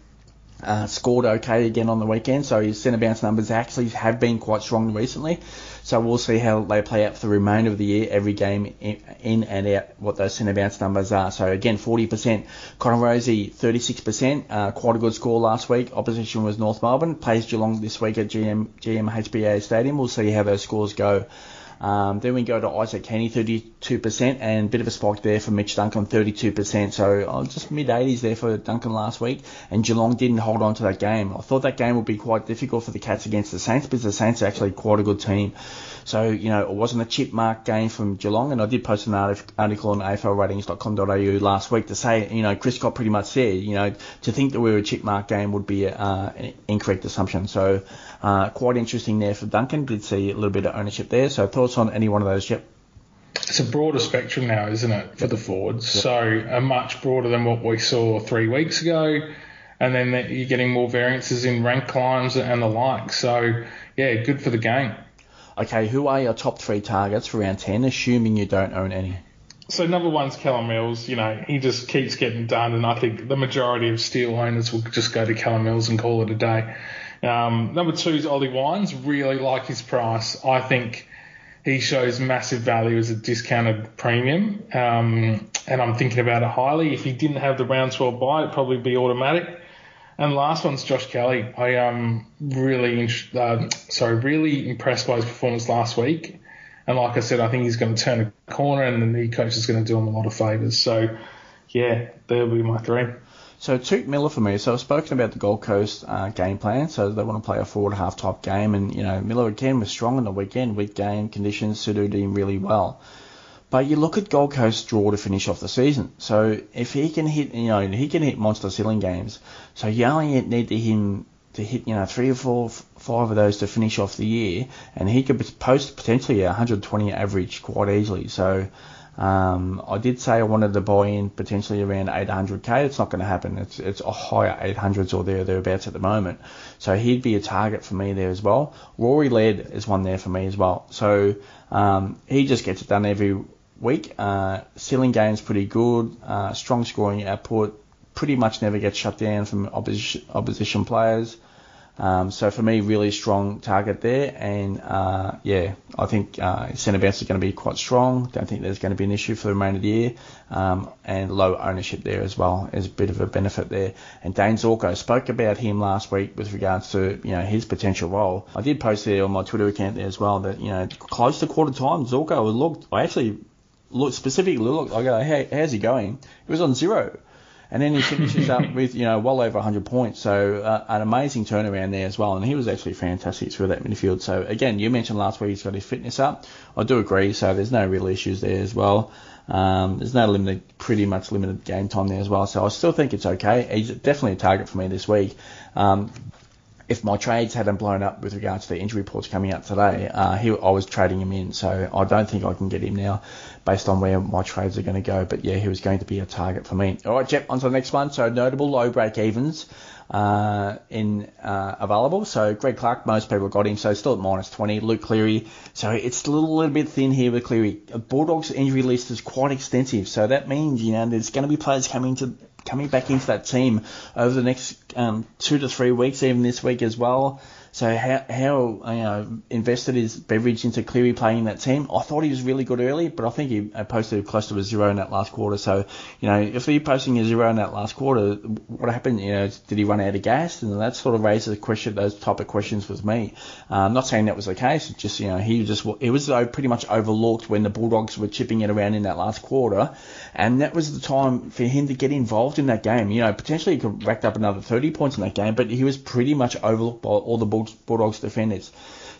Uh, scored okay again on the weekend, so his centre bounce numbers actually have been quite strong recently. So we'll see how they play out for the remainder of the year, every game in, and out, what those centre bounce numbers are. So again, 40%. Connor Rozee, 36%. Uh, quite a good score last week. Opposition was North Melbourne. Plays Geelong this week at GM, GMHBA Stadium. We'll see how those scores go. Um, then we go to Isaac Heeney, 32%, and a bit of a spike there for Mitch Duncan, 32%. So oh, just mid 80s there for Duncan last week, and Geelong didn't hold on to that game. I thought that game would be quite difficult for the Cats against the Saints because the Saints are actually quite a good team. So, you know, it wasn't a chip mark game from Geelong, and I did post an article on aflratings.com.au last week to say, you know, Chris Scott pretty much said, you know, to think that we were a chip mark game would be uh, an incorrect assumption. So, uh, quite interesting there for Duncan. Did see a little bit of ownership there. So, thoughts on any one of those, yep? It's a broader spectrum now, isn't it, for the forwards? Yep. So, a much broader than what we saw three weeks ago. And then you're getting more variances in rank climbs and the like. So, yeah, good for the game. Okay, who are your top three targets for round 10, assuming you don't own any? So number one's Callum Mills. You know, he just keeps getting done, and I think the majority of Steele owners will just go to Callum Mills and call it a day. Um, number two is Ollie Wines. Really like his price. I think he shows massive value as a discounted premium, um, and I'm thinking about it highly. If he didn't have the round 12 buy, it'd probably be automatic. And last one's Josh Kelly. I am really, uh, sorry, really impressed by his performance last week. And like I said, I think he's going to turn a corner, and the new coach is going to do him a lot of favours. So, yeah, there'll be my three. So Touk Miller for me. So I've spoken about the Gold Coast uh, game plan. So they want to play a forward half type game, and you know Miller again was strong on the weekend. Week game conditions suited him really well. But you look at Gold Coast draw to finish off the season. So if he can hit, you know, he can hit monster ceiling games. So you only need to him to hit, you know, three or four, five of those to finish off the year, and he could post potentially a 120 average quite easily. So um, I did say I wanted to buy in potentially around 800k. It's not going to happen. It's it's a higher 800s or there thereabouts at the moment. So he'd be a target for me there as well. Rory Laird is one there for me as well. So um, he just gets it done every week. Uh, ceiling game's pretty good. Uh, strong scoring output. Pretty much never gets shut down from opposition, opposition players. Um, so for me, really strong target there, and uh, yeah, I think uh, centre bounce is going to be quite strong. Don't think there's going to be an issue for the remainder of the year, um, and low ownership there as well is a bit of a benefit there. And Dayne Zorko spoke about him last week with regards to you know his potential role. I did post there on my Twitter account there as well that you know close to quarter time, Zorko looked. I actually looked specifically look. I go, hey, how's he going? He was on zero, and then he finishes up with you know well over 100 points. So uh, an amazing turnaround there as well. And he was actually fantastic through that midfield. So again, you mentioned last week he's got his fitness up. I do agree. So there's no real issues there as well. Um, there's no limited, pretty much limited game time there as well. So I still think it's okay. He's definitely a target for me this week. Um, if my trades hadn't blown up with regards to the injury reports coming out today, uh, he, I was trading him in. So I don't think I can get him now based on where my trades are going to go. But yeah, he was going to be a target for me. All right, Jep, on to the next one. So notable low break evens uh, in uh, available. So Greg Clark, most people got him, so still at minus 20. Luke Cleary, so it's a little, little bit thin here with Cleary. Bulldogs injury list is quite extensive, so that means you know there's going to be players coming to coming back into that team over the next um, two to three weeks, even this week as well. So how how you know invested is Beveridge into Cleary playing that team? I thought he was really good early, but I think he posted close to a zero in that last quarter. So you know if he posting a zero in that last quarter, what happened? You know did he run out of gas? And that sort of raises a question, those type of questions with me. Uh, I'm not saying that was the case. Just you know he just it was pretty much overlooked when the Bulldogs were chipping it around in that last quarter, and that was the time for him to get involved in that game. You know potentially he could racked up another 30 points in that game, but he was pretty much overlooked by all the Bulldogs defenders.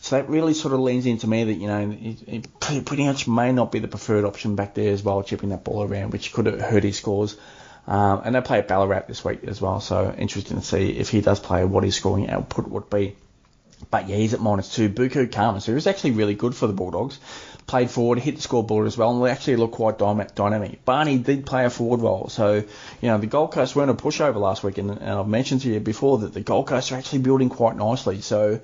So that really sort of leans into me that, you know, he, pretty much may not be the preferred option back there as well, chipping that ball around, which could hurt his scores. Um, and they play at Ballarat this week as well, so interesting to see if he does play what his scoring output would be. But yeah, he's at minus two. Buku Khamis, who was actually really good for the Bulldogs, played forward, hit the scoreboard as well, and they actually looked quite dynamic. Barney did play a forward role, so you know the Gold Coast weren't a pushover last week, and, and I've mentioned to you before that the Gold Coast are actually building quite nicely. So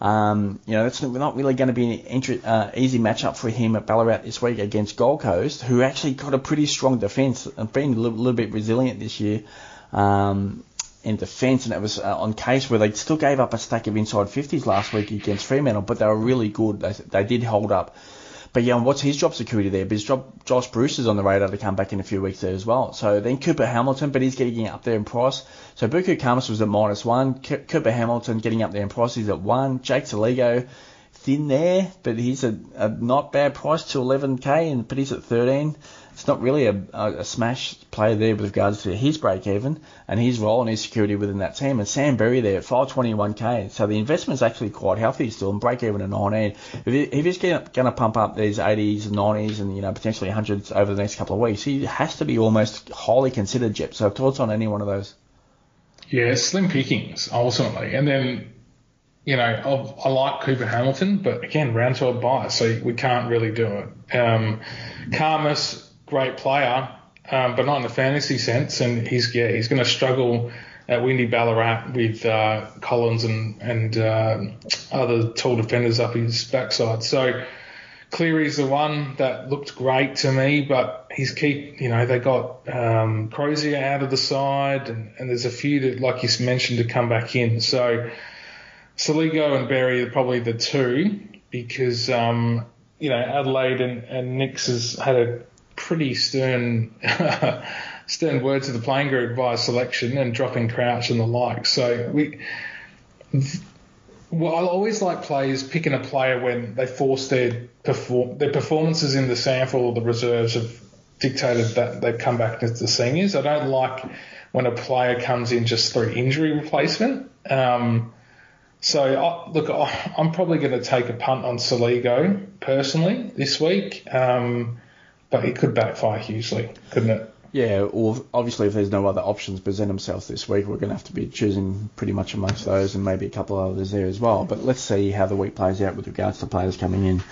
um, you know that's not really going to be an uh, easy matchup for him at Ballarat this week against Gold Coast, who actually got a pretty strong defence and been a little, little bit resilient this year. Um, in defence, and it was uh, on case where they still gave up a stack of inside 50s last week against Fremantle, but they were really good. They, they did hold up. But yeah, what's his job security there? Because Josh Bruce is on the radar to come back in a few weeks there as well. So then Cooper Hamilton, but he's getting up there in price. So Buku Khamis was at minus one. Cooper Hamilton getting up there in price. He's at one. Jake Soligo thin there, but he's a, a not bad price to 11k, and but he's at 13 it's not really a, a, smash play there with regards to his break even and his role and his security within that team. And Sam Berry there at 521k. So the investment's actually quite healthy still and break even at 19. If, he, if he's going to pump up these 80s and 90s and, you know, potentially 100s over the next couple of weeks, he has to be almost highly considered, Jep. So thoughts on any one of those? Yeah, slim pickings ultimately. And then you know, I've, i like Cooper Hamilton, but again, round 12 bias, so we can't really do it. Um, Khamis, great player, um, but not in the fantasy sense. And he's yeah, he's going to struggle at Windy Ballarat with uh, Collins and and uh, other tall defenders up his backside. So Cleary's the one that looked great to me, but he's keep you know they got um, Crozier out of the side, and, and there's a few that like you mentioned to come back in. So Soligo and Berry are probably the two because um, you know Adelaide and, and Nicks has had a pretty stern stern words to the playing group via selection and dropping Crouch and the like. So we. Well, I always like players picking a player when they force their perform their performances in the sample or the reserves have dictated that they've come back to the seniors. I don't like when a player comes in just through injury replacement. Um, so I, look, I, am probably going to take a punt on Soligo personally this week. Um, but it could backfire hugely, couldn't it? Yeah, or obviously if there's no other options present themselves this week, we're going to have to be choosing pretty much amongst those and maybe a couple of others there as well. But let's see how the week plays out with regards to players coming in.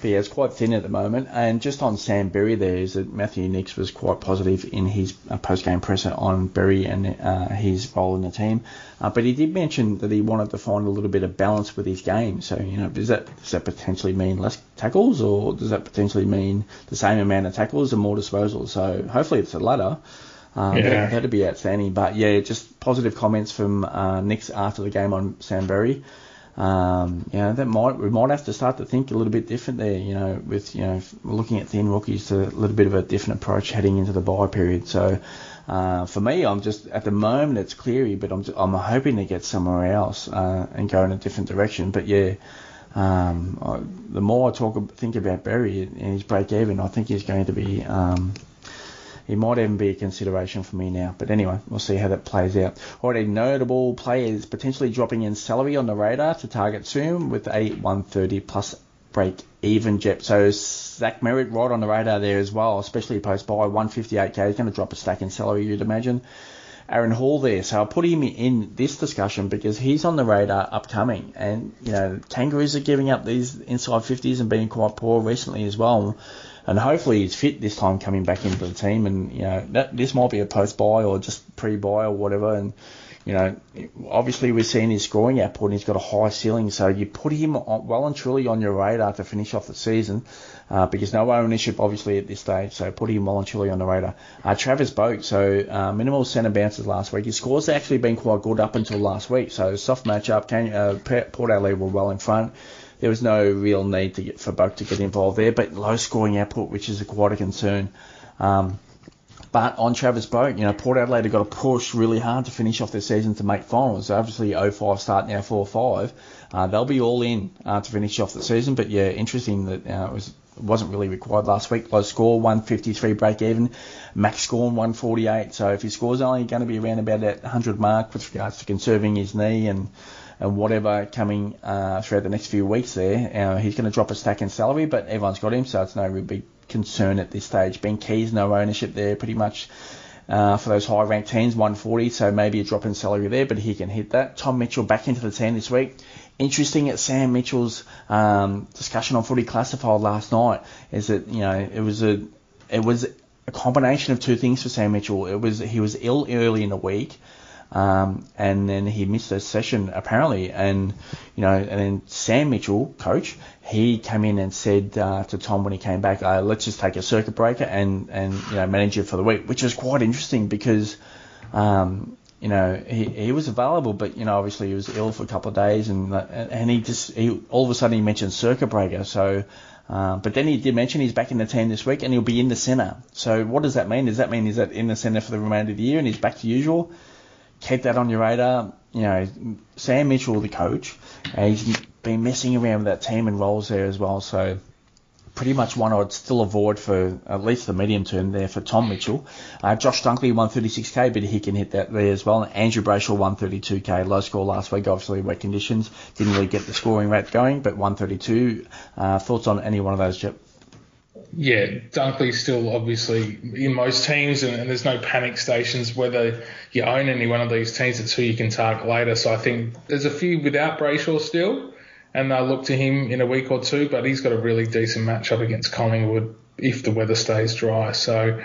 But yeah, it's quite thin at the moment. And just on Sam Berry there is that Matthew Nicks was quite positive in his uh, post-game presser on Berry and uh, his role in the team. Uh, but he did mention that he wanted to find a little bit of balance with his game. So, you know, does that, does that potentially mean less tackles or does that potentially mean the same amount of tackles and more disposals? So hopefully it's the latter. Um, yeah. that, would be outstanding. But yeah, just positive comments from uh, Nicks after the game on Sam Berry um, you know, that might we might have to start to think a little bit different there. You know, with you know looking at thin rookies a little bit of a different approach heading into the buy period. So uh, for me, I'm just at the moment it's Cleary, but I'm just, I'm hoping to get somewhere else uh, and go in a different direction. But yeah. Um, I, the more I talk think about Berry and his break even, I think he's going to be um, he might even be a consideration for me now. But anyway, we'll see how that plays out. Already notable players potentially dropping in salary on the radar to target soon with a 130 plus break even Jep. So Zach Merrett right on the radar there as well, especially post buy 158k. He's going to drop a stack in salary, you'd imagine. Aaron Hall there. So I'll put him in this discussion because he's on the radar upcoming. And, you know, Kangaroos are giving up these inside 50s and being quite poor recently as well and hopefully he's fit this time coming back into the team. And you know that this might be a post buy or just pre buy or whatever. And you know, obviously we're seeing his scoring output and he's got a high ceiling, so you put him well and truly on your radar to finish off the season uh, because no ownership obviously at this stage, so put him well and truly on the radar. Uh, Travis Boak, so uh, minimal centre bounces last week. His scores actually been quite good up until last week, so soft matchup. Can, uh, Port Adelaide were well in front. There was no real need to get, for Boak to get involved there, but low scoring output, which is a quite a concern. Um, but on Travis Boak, you know, Port Adelaide have got to push really hard to finish off their season to make finals. So obviously 05 start now 4-5. Uh, they'll be all in uh, to finish off the season. But yeah, interesting that uh, it was wasn't really required last week. Low score 153 break even, max score 148. So if his score's only going to be around about that 100 mark with regards to conserving his knee and and whatever coming uh, throughout the next few weeks there, uh, he's going to drop a stack in salary. But everyone's got him, so it's no real big concern at this stage. Ben Keays, no ownership there, pretty much. Uh, for those high ranked teams, 140, so maybe a drop in salary there, but he can hit that. Tom Mitchell back into the team this week. Interesting at Sam Mitchell's um, discussion on Footy Classified last night is that you know it was a it was a combination of two things for Sam Mitchell. It was he was ill early in the week, um, and then he missed a session apparently, and you know, and then Sam Mitchell, coach, he came in and said uh, to Tom when he came back, uh, let's just take a circuit breaker and and you know manage it for the week, which was quite interesting because. Um, you know, he, he was available, but you know, obviously he was ill for a couple of days, and and he just he all of a sudden he mentioned circuit breaker. So, uh, but then he did mention he's back in the team this week, and he'll be in the centre. So what does that mean? Does that mean he's in the centre for the remainder of the year, and he's back to usual? Keep that on your radar. You know, Sam Mitchell, the coach, he's been messing around with that team and roles there as well. So pretty much one I'd still avoid for at least the medium term there for Tom Mitchell. Uh, Josh Dunkley 136k, but he can hit that there as well. And Andrew Brayshaw 132k, low score last week, obviously wet conditions, didn't really get the scoring rate going, but 132. Uh, thoughts on any one of those? Yeah, Dunkley's still obviously in most teams, and, and, there's no panic stations whether you own any one of these teams. It's who you can target later. So I think there's a few without Brayshaw still, and they'll look to him in a week or two. But he's got a really decent matchup against Collingwood if the weather stays dry. So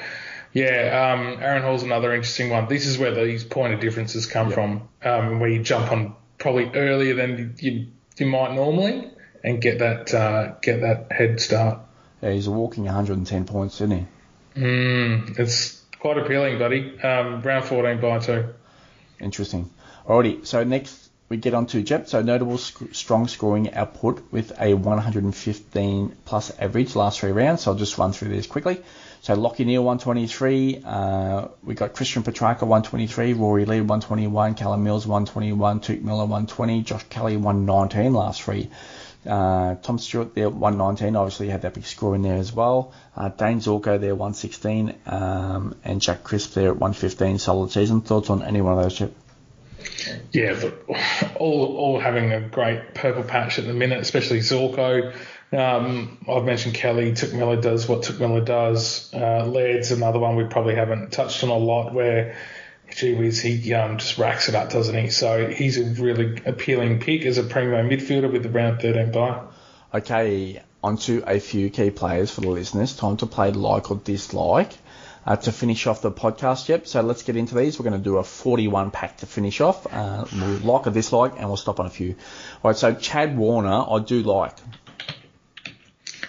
yeah, um, Aaron Hall's another interesting one. This is where these point of differences come yep. from, um, where you jump on probably earlier than you you might normally and get that uh, get that head start. Yeah, he's a walking 110 points, isn't he? Mm, it's quite appealing, buddy. Um, round 14 by two. Interesting. Alrighty, so next we get on to Jep. So notable sc- strong scoring output with a 115 plus average last three rounds. So I'll just run through these quickly. So Lachie Neale 123, uh, we got Christian Petracca 123, Rory Lee 121, Callum Mills 121, Touk Miller 120, Josh Kelly 119 last three. Uh, Tom Stewart there 119, obviously had that big score in there as well. Uh, Dayne Zorko there 116, um, and Jack Crisp there at 115. Solid season. Thoughts on any one of those, Chip? Yeah, all all having a great purple patch at the minute, especially Zorko. Um, I've mentioned Kelly. Touk Miller does what Touk Miller does. Uh, Laird's another one we probably haven't touched on a lot, where gee whiz, he um, just racks it up, doesn't he? So he's a really appealing pick as a primo midfielder with the round 13 bye. Okay, onto a few key players for the listeners. Time to play like or dislike. Uh, to finish off the podcast, yep. So let's get into these. We're going to do a 41 pack to finish off. Uh, we'll like or dislike, and we'll stop on a few. All right. So Chad Warner, I do like.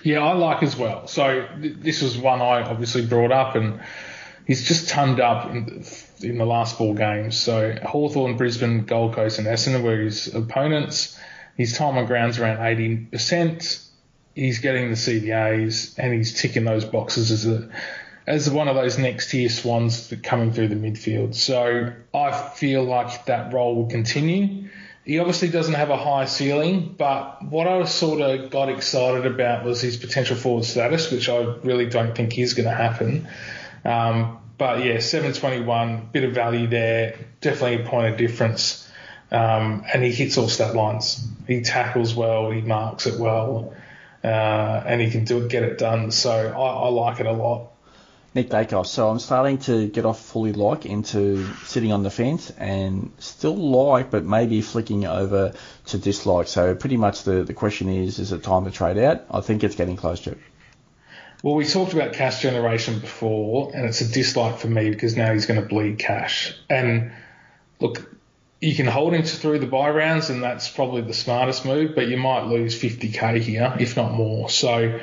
Yeah, I like as well. So th- this was one I obviously brought up, and he's just turned up in, the last four games. So Hawthorn, Brisbane, Gold Coast, and Essendon were his opponents. His time on ground's around 80%. He's getting the CBAs and he's ticking those boxes as a as one of those next tier swans coming through the midfield. So I feel like that role will continue. He obviously doesn't have a high ceiling, but what I sort of got excited about was his potential forward status, which I really don't think is going to happen. Um, but yeah, 721, bit of value there, definitely a point of difference. Um, and he hits all stat lines. He tackles well, he marks it well, uh, and he can do get it done. So I, I like it a lot. Nick Daicos. So I'm starting to get off fully like into sitting on the fence and still like, but maybe flicking over to dislike. So pretty much the, the question is, is it time to trade out? I think it's getting close to it. Well, we talked about cash generation before, and it's a dislike for me because now he's going to bleed cash. And look, you can hold him through the buy rounds, and that's probably the smartest move. But you might lose 50k here, if not more. So,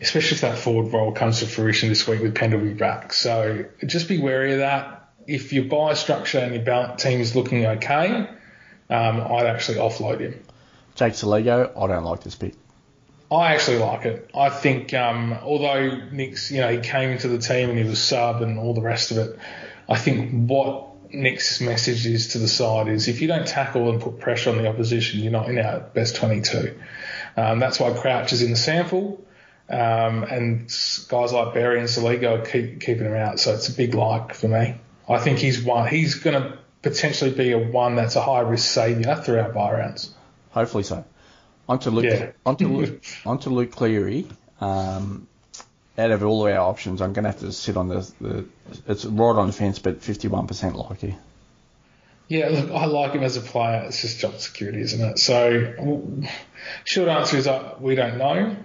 especially if that forward role comes to fruition this week with Pendlebury back. So, just be wary of that. If your buy structure and your balance team is looking okay, um, I'd actually offload him. Jake Soligo, I don't like this pick. I actually like it. I think, um, although Nick's, you know, he came into the team and he was sub and all the rest of it, I think what Nick's message is to the side is if you don't tackle and put pressure on the opposition, you're not in our best 22. Um, that's why Crouch is in the sample, um, and guys like Berry and Soligo are keep, keeping him out. So it's a big like for me. I think he's one. He's going to potentially be a one that's a high risk saviour throughout buy rounds. Hopefully so. On to Luke, yeah. on to Luke, on to Luke Cleary. Um, out of all our options, I'm going to have to sit on the, the it's right on the fence, but 51% likely. Yeah, look, I like him as a player. It's just job security, isn't it? So, short answer is uh, we don't know.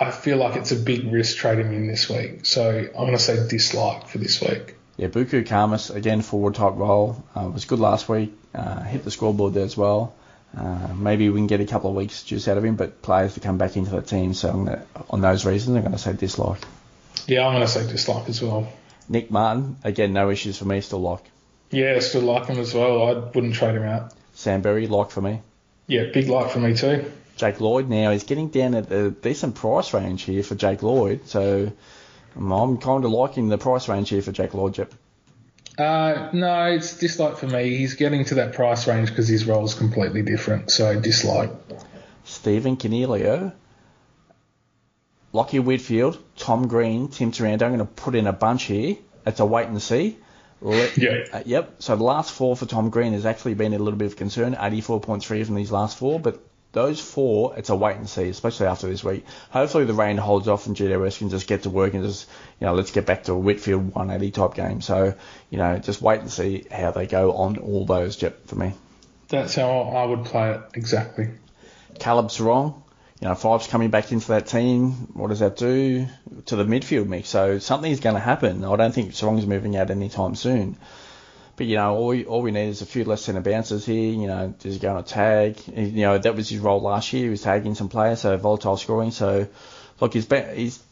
I feel like it's a big risk trading in this week. So, I'm going to say dislike for this week. Yeah, Buku Khamis, again, forward type role. Uh, was good last week. Uh, hit the scoreboard there as well. Uh, maybe we can get a couple of weeks juice out of him, but players to come back into the team. So gonna, on those reasons, I'm going to say dislike. Yeah, I'm going to say dislike as well. Nick Martin, again, no issues for me, still like. Yeah, still like him as well. I wouldn't trade him out. Sam Berry, like for me. Yeah, big like for me too. Jake Lloyd now he's getting down at a decent price range here for Jake Lloyd, so I'm kind of liking the price range here for Jake Lloyd. Yep. Uh, no, it's dislike for me. He's getting to that price range because his role is completely different. So dislike. Stephen Coniglio, Lachie Whitfield, Tom Green, Tim Taranto. I'm going to put in a bunch here. It's a wait and see. Let, yeah. Uh, yep. So the last four for Tom Green has actually been a little bit of concern. 84.3 from these last four, but those four, it's a wait and see, especially after this week. Hopefully the rain holds off and GWS can just get to work and just, you know, let's get back to a Whitfield 180 type game. So, you know, just wait and see how they go on all those, Yep, for me. That's how I would play it, exactly. Caleb Serong. you know, Fyfe's coming back into that team. What does that do to the midfield mix? So something's going to happen. I don't think Serong's moving out anytime soon. But you know, all we, all we need is a few less centre bounces here. You know, does he go on a tag? You know, that was his role last year. He was tagging some players, so volatile scoring. So, look, he's been, he's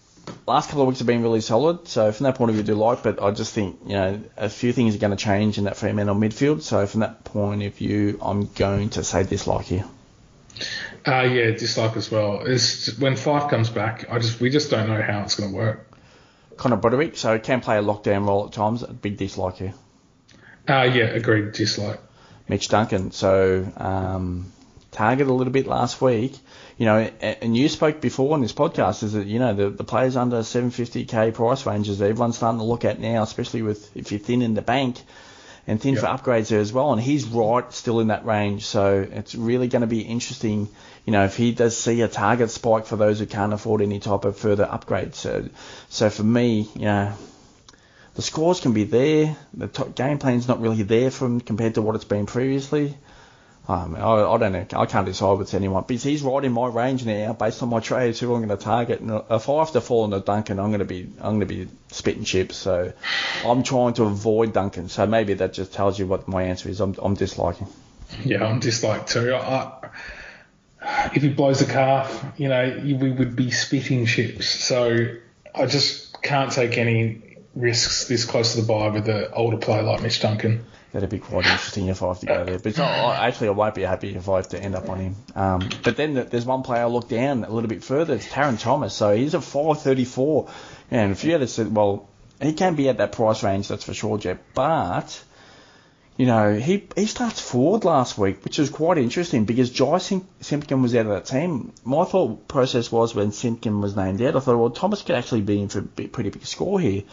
last couple of weeks have been really solid. So from that point of view, I do like. But I just think you know a few things are going to change in that Fremantle midfield. So from that point of view, I'm going to say dislike here. Uh, yeah, dislike as well. It's when Fyfe comes back, I just we just don't know how it's going to work. Connor Broderick, so can play a lockdown role at times. A Big dislike here. Uh, yeah, agreed. Dislike. Mitch Duncan. So um, target a little bit last week. You know, and you spoke before on this podcast is that you know the, the players under 750k price ranges everyone's starting to look at now, especially with if you're thin in the bank and thin yep. for upgrades there as well. And he's right still in that range, so it's really going to be interesting. You know, if he does see a target spike for those who can't afford any type of further upgrades. So, so for me, you know, the scores can be there. The game plan's not really there from compared to what it's been previously. Um, I, I, don't know. I can't decide with anyone. But he's right in my range now, based on my trades, who I'm going to target. And if I have to fall into Duncan, I'm going to be I'm going to be spitting chips. So I'm trying to avoid Duncan. So maybe that just tells you what my answer is. I'm, I'm disliking. Yeah, I'm dislike too. I, if he blows a calf, you know, we would be spitting chips. So I just can't take any risks this close to the buy with an older player like Mitch Duncan. That'd be quite interesting if I have to go there. But not, actually, I won't be happy if I have to end up on him. Um, but then there's one player I look down a little bit further. It's Tarryn Thomas. So he's at 434. And if you had said, well, he can be at that price range, that's for sure, Jep. But you know, he he starts forward last week, which is quite interesting because Jy Sim- Simpkin was out of that team. My thought process was when Simpkin was named out, I thought, well, Thomas could actually be in for a pretty big score here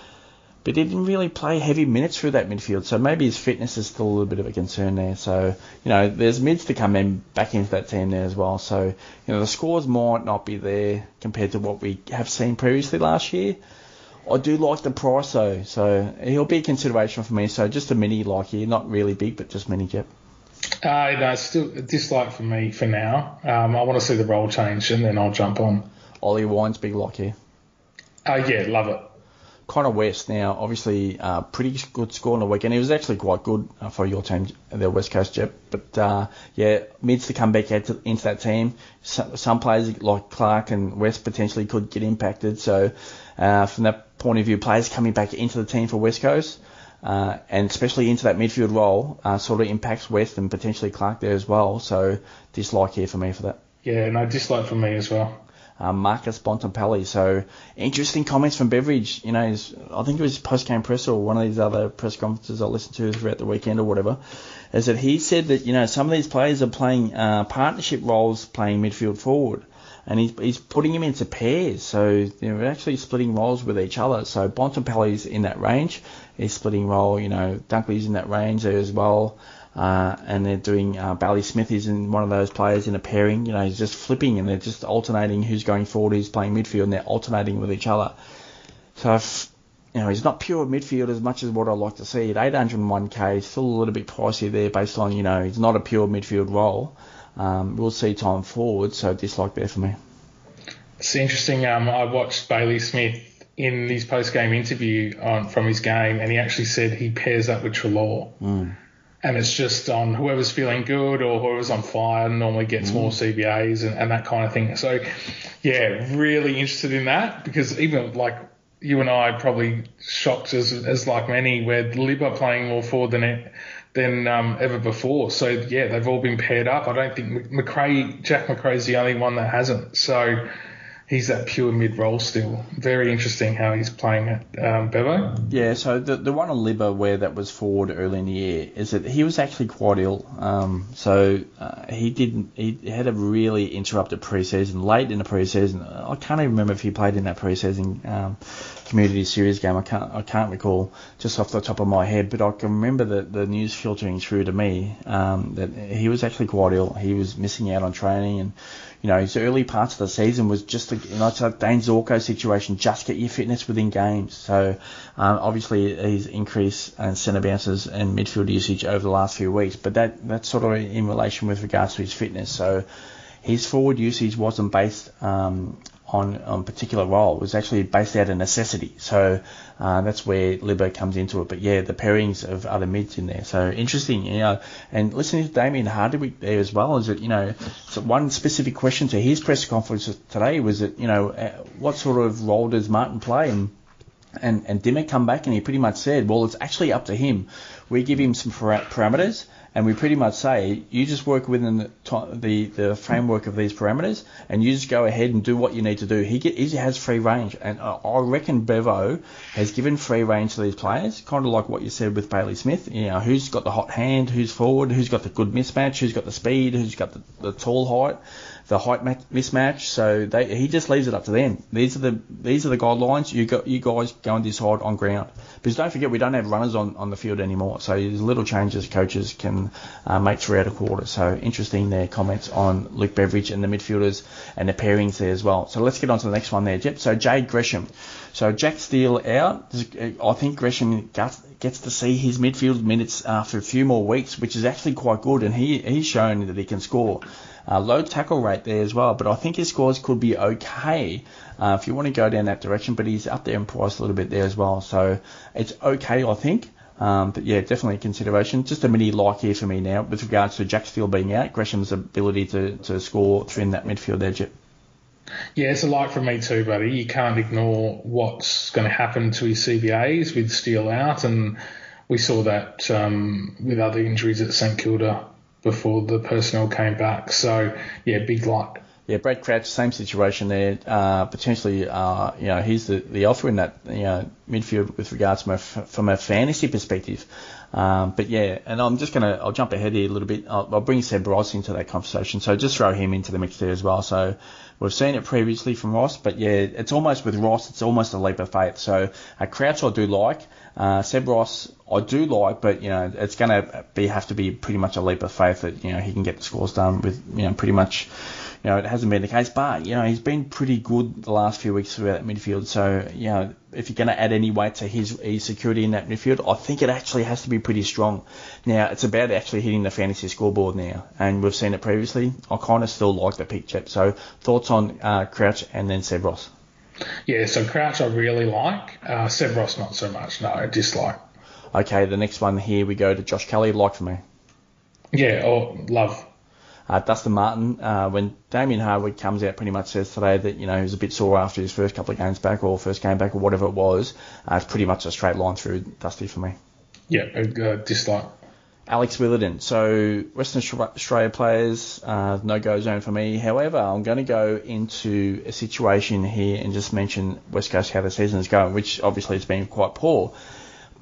but he didn't really play heavy minutes through that midfield, so maybe his fitness is still a little bit of a concern there. So, you know, there's mids to come in back into that team there as well. So, you know, the scores might not be there compared to what we have seen previously last year. I do like the price though, so he'll be a consideration for me. So just a mini like here, not really big, but just mini Jep. Uh, no, it's still a dislike for me for now. Um, I want to see the role change and then I'll jump on. Ollie Wines, big lock here. Uh, yeah, love it. Connor West now, obviously, uh, pretty good score on the weekend. He was actually quite good uh, for your team, the West Coast Jep. But uh, yeah, needs to come back into, that team. So, some players like Clark and West potentially could get impacted. So uh, from that point of view, players coming back into the team for West Coast. Uh, and especially into that midfield role, uh, sort of impacts West and potentially Clark there as well. So dislike here for me for that. Yeah, no dislike for me as well um, Marcus Bontempelli. So interesting comments from Beveridge. You know, I think it was post game press or one of these other press conferences I listened to throughout the weekend or whatever. Is that he said that you know some of these players are playing uh, partnership roles, playing midfield forward. And he's, he's putting him into pairs, so they're actually splitting roles with each other. So Bontempelli's in that range, he's splitting role. You know, Dunkley's in that range there as well. Uh, and they're doing uh, Bailey Smith is in one of those players in a pairing. You know, he's just flipping and they're just alternating who's going forward, who's playing midfield, and they're alternating with each other. So if you know, he's not pure midfield as much as what I like to see. At 801k, still a little bit pricey there based on, you know, he's not a pure midfield role. Um, we'll see time forward, so dislike there for me. It's interesting. Um, I watched Bailey Smith in his post game interview on, from his game, and he actually said he pairs up with Treloar. Mm and it's just on whoever's feeling good or whoever's on fire normally gets mm. more CBAs and, and that kind of thing. So, yeah, really interested in that because even like you and I probably shocked as, as like many where Lib are playing more forward than it, than um, ever before. So yeah, they've all been paired up. I don't think Macrae, Jack Macrae's the only one that hasn't. So he's that pure mid role still. Very interesting how he's playing at um, Bevo. Yeah, so the the one on Libba where that was forward early in the year is that he was actually quite ill. Um, so uh, he didn't. He had a really interrupted preseason. Late in the preseason, I can't even remember if he played in that preseason um, community series game. I can't I can't recall just off the top of my head, but I can remember the the news filtering through to me um, that he was actually quite ill. He was missing out on training and you know, his early parts of the season was just, a, you know, it's a Dayne Zorko situation, just get your fitness within games. So, um, obviously, he's increased in centre bounces and midfield usage over the last few weeks, but that that's sort of in relation with regards to his fitness. So, his forward usage wasn't based um, on, on particular role. Was actually based out of necessity. So uh, that's where Libba comes into it. But yeah, the pairings of other mids in there. So interesting, you know. And listening to Damien Hardwick there as well is that, you know, so one specific question to his press conference today was that, you know, uh, what sort of role does Martin play? And and, and Dimma come back and he pretty much said, well, it's actually up to him. We give him some parameters and we pretty much say you just work within the, the, the framework of these parameters, and you just go ahead and do what you need to do. He get, he has free range, and I reckon Bevo has given free range to these players, kind of like what you said with Bailey Smith. You know, who's got the hot hand, who's forward, who's got the good mismatch, who's got the speed, who's got the, the tall height the height mismatch. So they, he just leaves it up to them. These are the these are the guidelines. You got you guys go and decide on ground. Because don't forget we don't have runners on, on the field anymore. So there's little changes coaches can uh, make throughout a quarter. So interesting their comments on Luke Beveridge and the midfielders and the pairings there as well. So let's get on to the next one there, Jep. So Jade Gresham. So Jack Steele out. I think Gresham gets, gets to see his midfield minutes uh, for a few more weeks, which is actually quite good, and he he's shown that he can score. Uh, low tackle rate there as well, but I think his scores could be okay uh, if you want to go down that direction. But he's up there in price a little bit there as well, so it's okay, I think. Um, but yeah, definitely a consideration. Just a mini like here for me now with regards to Jack Steele being out, Gresham's ability to, to score through in that midfield edge. Yeah, it's a like for me too, buddy. You can't ignore what's going to happen to his CBAs with Steele out, and we saw that um, with other injuries at St Kilda before the personnel came back. So yeah, big luck. Yeah, Brad Crouch, same situation there. Uh, potentially, uh, you know, he's the, the alpha in that you know midfield with regards from a, from a fantasy perspective. Um, but yeah, and I'm just gonna I'll jump ahead here a little bit. I'll, I'll bring Seb Ross into that conversation. So just throw him into the mix there as well. So we've seen it previously from Ross, but yeah, it's almost with Ross, it's almost a leap of faith. So a Crouch I do like. Uh, Seb Ross, I do like, but you know it's going to be have to be pretty much a leap of faith that you know he can get the scores done with you know pretty much. You know it hasn't been the case, but you know he's been pretty good the last few weeks throughout that midfield. So you know if you're going to add any weight to his, his security in that midfield, I think it actually has to be pretty strong. Now it's about actually hitting the fantasy scoreboard now, and we've seen it previously. I kind of still like the pick, chip. So thoughts on uh, Crouch and then Seb Ross. Yeah, so Crouch I really like. Uh, Seb Ross not so much. No, dislike. Okay, the next one here we go to Josh Kelly. Like for me. Yeah, or love. Uh, Dustin Martin, uh, when Damien Hardwick comes out, pretty much says today that you know he's a bit sore after his first couple of games back or first game back or whatever it was. Uh, it's pretty much a straight line through Dusty for me. Yeah, uh, dislike. Alex Witherden. So Western Australia players, uh, no go zone for me. However, I'm going to go into a situation here and just mention West Coast how the season is going, which obviously has been quite poor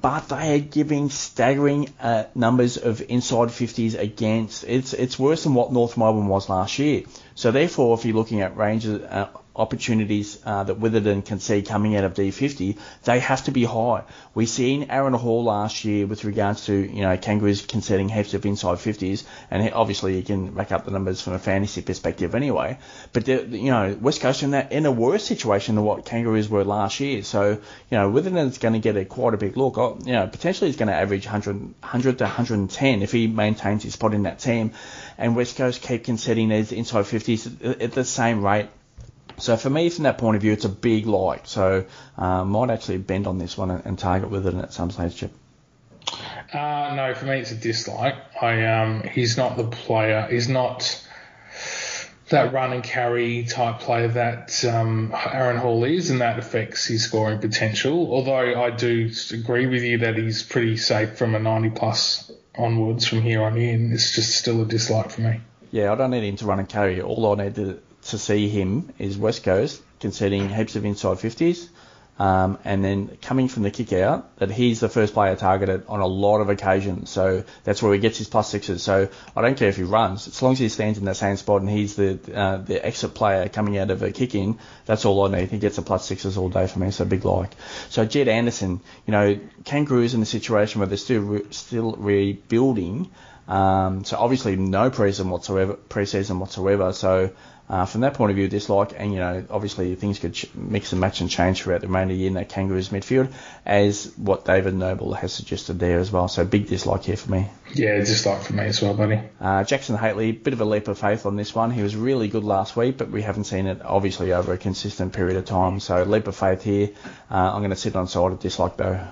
but they are giving staggering uh, numbers of inside 50s against. It's it's worse than what North Melbourne was last year. So therefore, if you're looking at ranges, uh, opportunities uh, that Witherden can see coming out of D50, they have to be high. We've seen Aaron Hall last year with regards to, you know, Kangaroos conceding heaps of inside 50s, and obviously you can back up the numbers from a fantasy perspective anyway. But, you know, West Coast in that in a worse situation than what Kangaroos were last year. So, you know, Witherden's going to get a quite a big look. You know, potentially he's going to average 100, 100 to 110 if he maintains his spot in that team. And West Coast keep conceding these inside 50s at the same rate so for me, from that point of view, it's a big like. So uh, might actually bend on this one and, and target with it at some stage, Chip. Uh, no, for me it's a dislike. I um, he's not the player. He's not that run and carry type player that um, Aaron Hall is, and that affects his scoring potential. Although I do agree with you that he's pretty safe from a 90 plus onwards from here on in. It's just still a dislike for me. Yeah, I don't need him to run and carry. All I need to to see him is West Coast conceding heaps of inside 50s. Um, and then coming from the kick out, that he's the first player targeted on a lot of occasions. So that's where he gets his plus sixes. So I don't care if he runs, as long as he stands in that same spot and he's the uh, the exit player coming out of a kick in, that's all I need. He gets the plus sixes all day for me. So big like. So Jed Anderson, you know, Kangaroos in a situation where they're still re- still rebuilding. Um, so obviously no preseason whatsoever, preseason whatsoever. So uh, from that point of view, dislike, and you know, obviously things could ch- mix and match and change throughout the remainder of the year in that Kangaroos midfield, as what David Noble has suggested there as well. So big dislike here for me. Yeah, dislike for me as well, buddy. Uh, Jackson Hately, bit of a leap of faith on this one. He was really good last week, but we haven't seen it obviously over a consistent period of time. So leap of faith here. Uh, I'm going to sit on side of dislike though.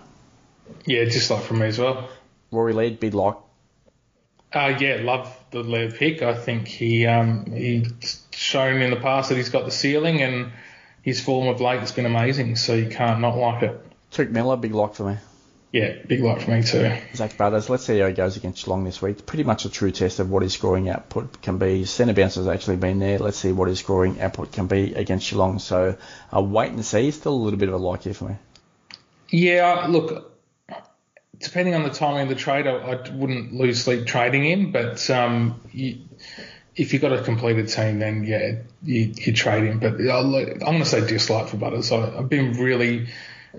Yeah, dislike for me as well. Rory Laird, big like. Uh, yeah, love the Laird pick. I think he um, he's shown in the past that he's got the ceiling, and his form of late has been amazing. So you can't not like it. Touk Miller, big like for me. Yeah, big like for me too. Zak Butters, let's see how he goes against Geelong this week. Pretty much a true test of what his scoring output can be. Centre bounce has actually been there. Let's see what his scoring output can be against Geelong. So I'll wait and see. Still a little bit of a like here for me. Yeah, look, depending on the timing of the trade, I, I wouldn't lose sleep trading him. But um, you, if you've got a completed team, then yeah, you, you trade him. But I'm going to say dislike for Butters. I, have been really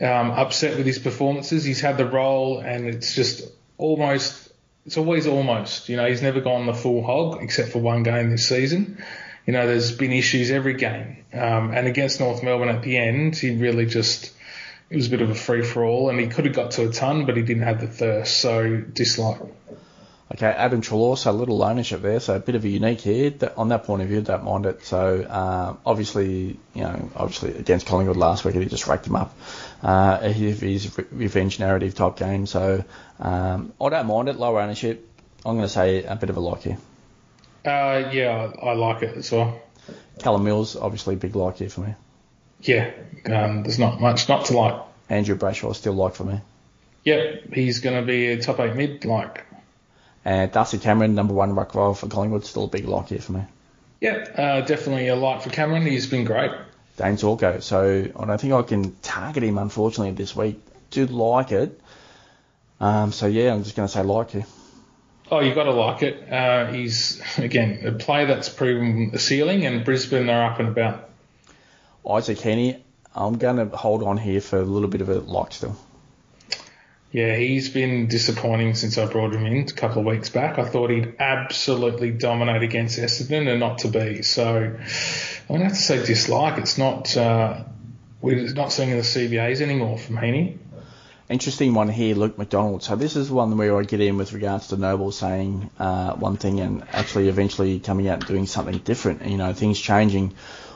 um, upset with his performances. He's had the role, and it's just almost. It's always almost. You know, he's never gone the full hog except for one game this season. You know, there's been issues every game, um, and against North Melbourne at the end, he really just it was a bit of a free for all, and he could have got to a ton, but he didn't have the thirst, so dislike. Okay, Adam Treloar, so a little ownership there, so a bit of a unique here. On that point of view, don't mind it. So uh, obviously, you know, obviously against Collingwood last week, he just racked him up. Uh, his revenge narrative type game, so um, I don't mind it. Low ownership. I'm going to say a bit of a like here. Uh, yeah, I like it as well. Callum Mills, obviously big like here for me yeah, um, there's not much not to like. Andrew Brayshaw still like for me. Yep, he's going to be a top eight mid like. And Darcy Cameron, number one ruck row for Collingwood, still a big like here for me. Yep, uh, definitely a like for Cameron. He's been great. Dayne Zorko. So I don't think I can target him, unfortunately, this week. Do like it. Um, so yeah, I'm just going to say like here. Oh, you've got to like it. Uh, he's again a player that's proven the ceiling, and Brisbane are up and about. Isaac Heeney, I'm going to hold on here for a little bit of a like still. Yeah, he's been disappointing since I brought him in a couple of weeks back. I thought he'd absolutely dominate against Essendon and not to be. So I'm going to have to say dislike. It's not, uh, we're not seeing the CBAs anymore from Heeney. Interesting one here, Luke McDonald. So this is one where I get in with regards to Noble saying uh, one thing and actually eventually coming out and doing something different. You know, things changing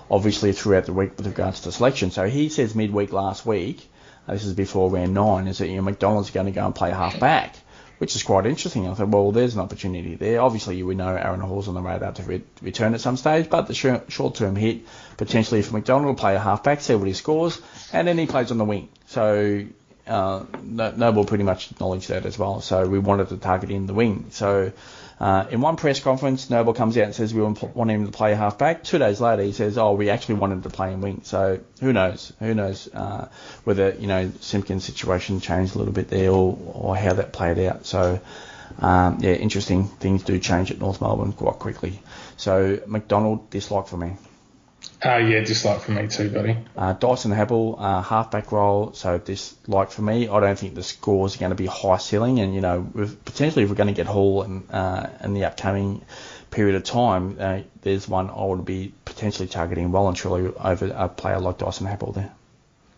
obviously throughout the week with regards to selection. So he says midweek last week, uh, this is before round nine, is that you know McDonald's going to go and play half back, which is quite interesting. I thought, well, there's an opportunity there. Obviously, we know Aaron Hall's on the radar to re- return at some stage, but the sh- short-term hit potentially for McDonald to play a half back, see what he scores, and then he plays on the wing. So uh, Noble pretty much acknowledged that as well. So we wanted to target in the wing. So uh, in one press conference, Noble comes out and says we want him to play halfback. Two days later, he says, "Oh, we actually wanted to play in wing." So who knows? Who knows uh, whether you know Simpkin's situation changed a little bit there, or, or how that played out. So um, yeah, interesting things do change at North Melbourne quite quickly. So McDonald dislike for me. Uh, yeah, dislike for me too, buddy. Uh, Dyson Heppell, uh, halfback role, so dislike for me. I don't think the scores are going to be high ceiling, and you know, potentially if we're going to get Hall in, uh, in the upcoming period of time, uh, there's one I would be potentially targeting well and truly over a player like Dyson Heppell there.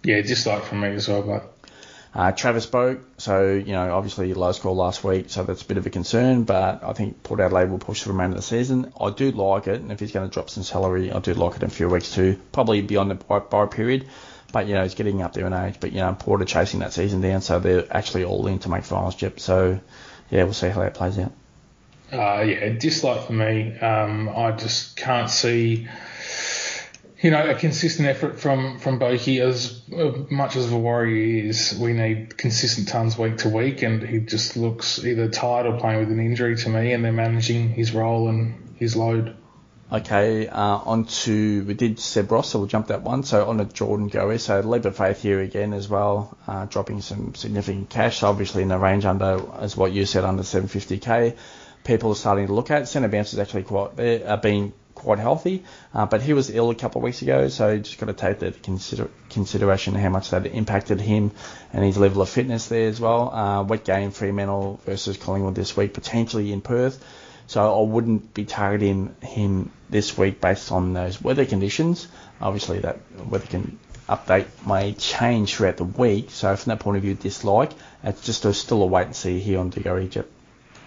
Yeah, dislike for me as well, but uh, Travis Boak, so, you know, obviously low score last week, so that's a bit of a concern, but I think Port Adelaide will push for the remainder of the season. I do like it, and if he's going to drop some salary, I do like it in a few weeks too, probably beyond the buy period. But, you know, he's getting up there in age, but, you know, Port are chasing that season down, so they're actually all in to make finals, Jep. So, yeah, we'll see how that plays out. Uh, yeah, dislike for me. Um, I just can't see you know, a consistent effort from from Boaky. As much as a warrior is, we need consistent tons week to week, and he just looks either tired or playing with an injury to me, and they're managing his role and his load. Okay, uh, on to, we did Seb Ross, so we'll jump that one. So on to Jordan Goey. So leap of faith here again as well, uh, dropping some significant cash, obviously in the range under, as what you said, under 750k. People are starting to look at. Centre bounce is actually quite, uh, being quite healthy, uh, but he was ill a couple of weeks ago, so just got to take that consider- consideration how much that impacted him and his level of fitness there as well. Uh, wet game Fremantle versus Collingwood this week, potentially in Perth. So I wouldn't be targeting him this week based on those weather conditions. Obviously, that weather can update may change throughout the week. So from that point of view, dislike. It's just a, still a wait and see here on DeGoey Jep.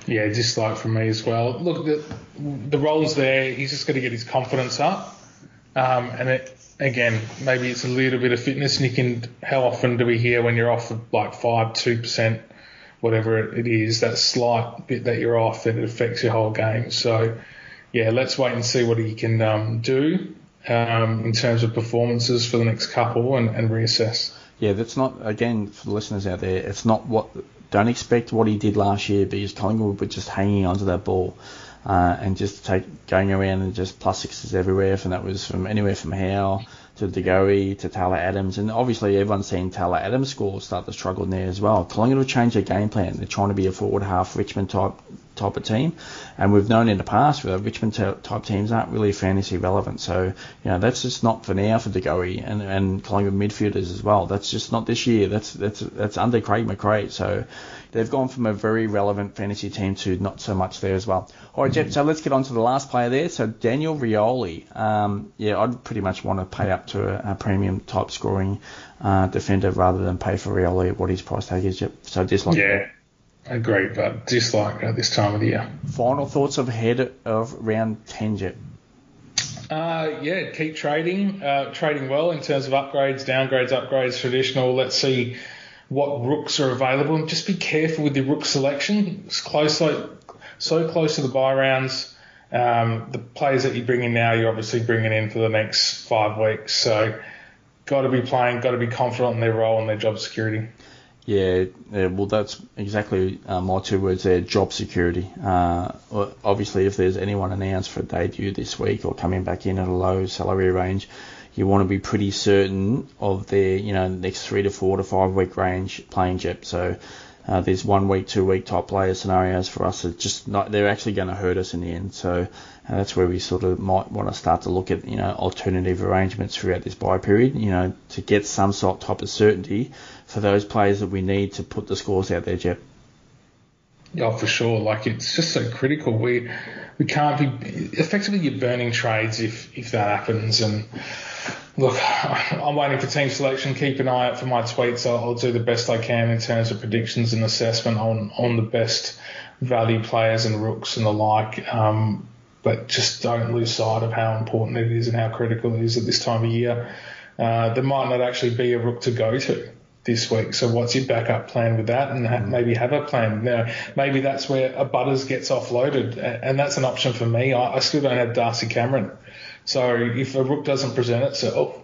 Yeah, dislike from me as well. Look, the, the role's there. He's just got to get his confidence up. Um, and it, again, maybe it's a little bit of fitness. And how often do we hear when you're off of like 5 2%, whatever it is, that slight bit that you're off, that it affects your whole game. So, yeah, let's wait and see what he can um, do um, in terms of performances for the next couple and, and reassess. Yeah, that's not, again, for the listeners out there, it's not what don't expect what he did last year because Collingwood were just hanging onto that ball uh, and just take going around and just plus sixes everywhere. And that was from anywhere from Howe to DeGoey to Taylor Adams. And obviously everyone's seen Taylor Adams score start to struggle there as well. Collingwood have changed their game plan. They're trying to be a forward half Richmond type type of team. And we've known in the past that Richmond type teams aren't really fantasy relevant. So, you know, that's just not for now for DeGoey and, and Collingwood midfielders as well. That's just not this year. That's, that's, that's under Craig McRae. So they've gone from a very relevant fantasy team to not so much there as well. All right, Jep, so let's get on to the last player there. So Daniel Rioli. Um, yeah, I'd pretty much want to pay up to a, a premium type scoring uh, defender rather than pay for Rioli at what his price tag is. Yep. So dislike. Yeah. Agree, but dislike at this time of the year. Final thoughts of head of round 10, Jep? Uh, yeah, keep trading, uh, trading well in terms of upgrades, downgrades, upgrades, traditional. Let's see what rooks are available, and just be careful with your rook selection. It's close, so, so close to the buy rounds. Um, the players that you bring in now, you're obviously bringing in for the next five weeks. So, got to be playing, got to be confident in their role and their job security. Yeah, yeah, well, that's exactly uh, my two words there job security. Uh, obviously, if there's anyone announced for a debut this week or coming back in at a low salary range, you want to be pretty certain of their, you know, next three to four to five week range playing chip. So uh, there's one week, two week top player scenarios for us. It's just not, they're actually going to hurt us in the end. So uh, that's where we sort of might want to start to look at, you know, alternative arrangements throughout this buy period, you know, to get some sort type of certainty for those players that we need to put the scores out there, Jep. Yeah, for sure. Like it's just so critical. We we can't be effectively you're burning trades if if that happens. And look, I'm waiting for team selection. Keep an eye out for my tweets. I'll, I'll do the best I can in terms of predictions and assessment on on the best value players and rooks and the like. Um, but just don't lose sight of how important it is and how critical it is at this time of year. Uh, there might not actually be a rook to go to this week. So what's your backup plan with that? And ha- maybe have a plan. Now, maybe that's where a Butters gets offloaded, and that's an option for me. I, I still don't have Darcy Cameron. So if a rook doesn't present itself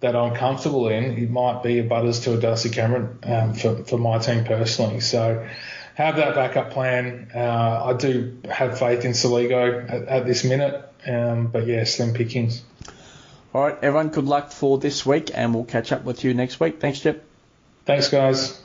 that I'm comfortable in, it might be a Butters to a Darcy Cameron um, for, for my team personally. So have that backup plan. Uh, I do have faith in Soligo at, at this minute, um, but yeah, slim pickings. All right, everyone, good luck for this week, and we'll catch up with you next week. Thanks, Jep. Thanks, guys.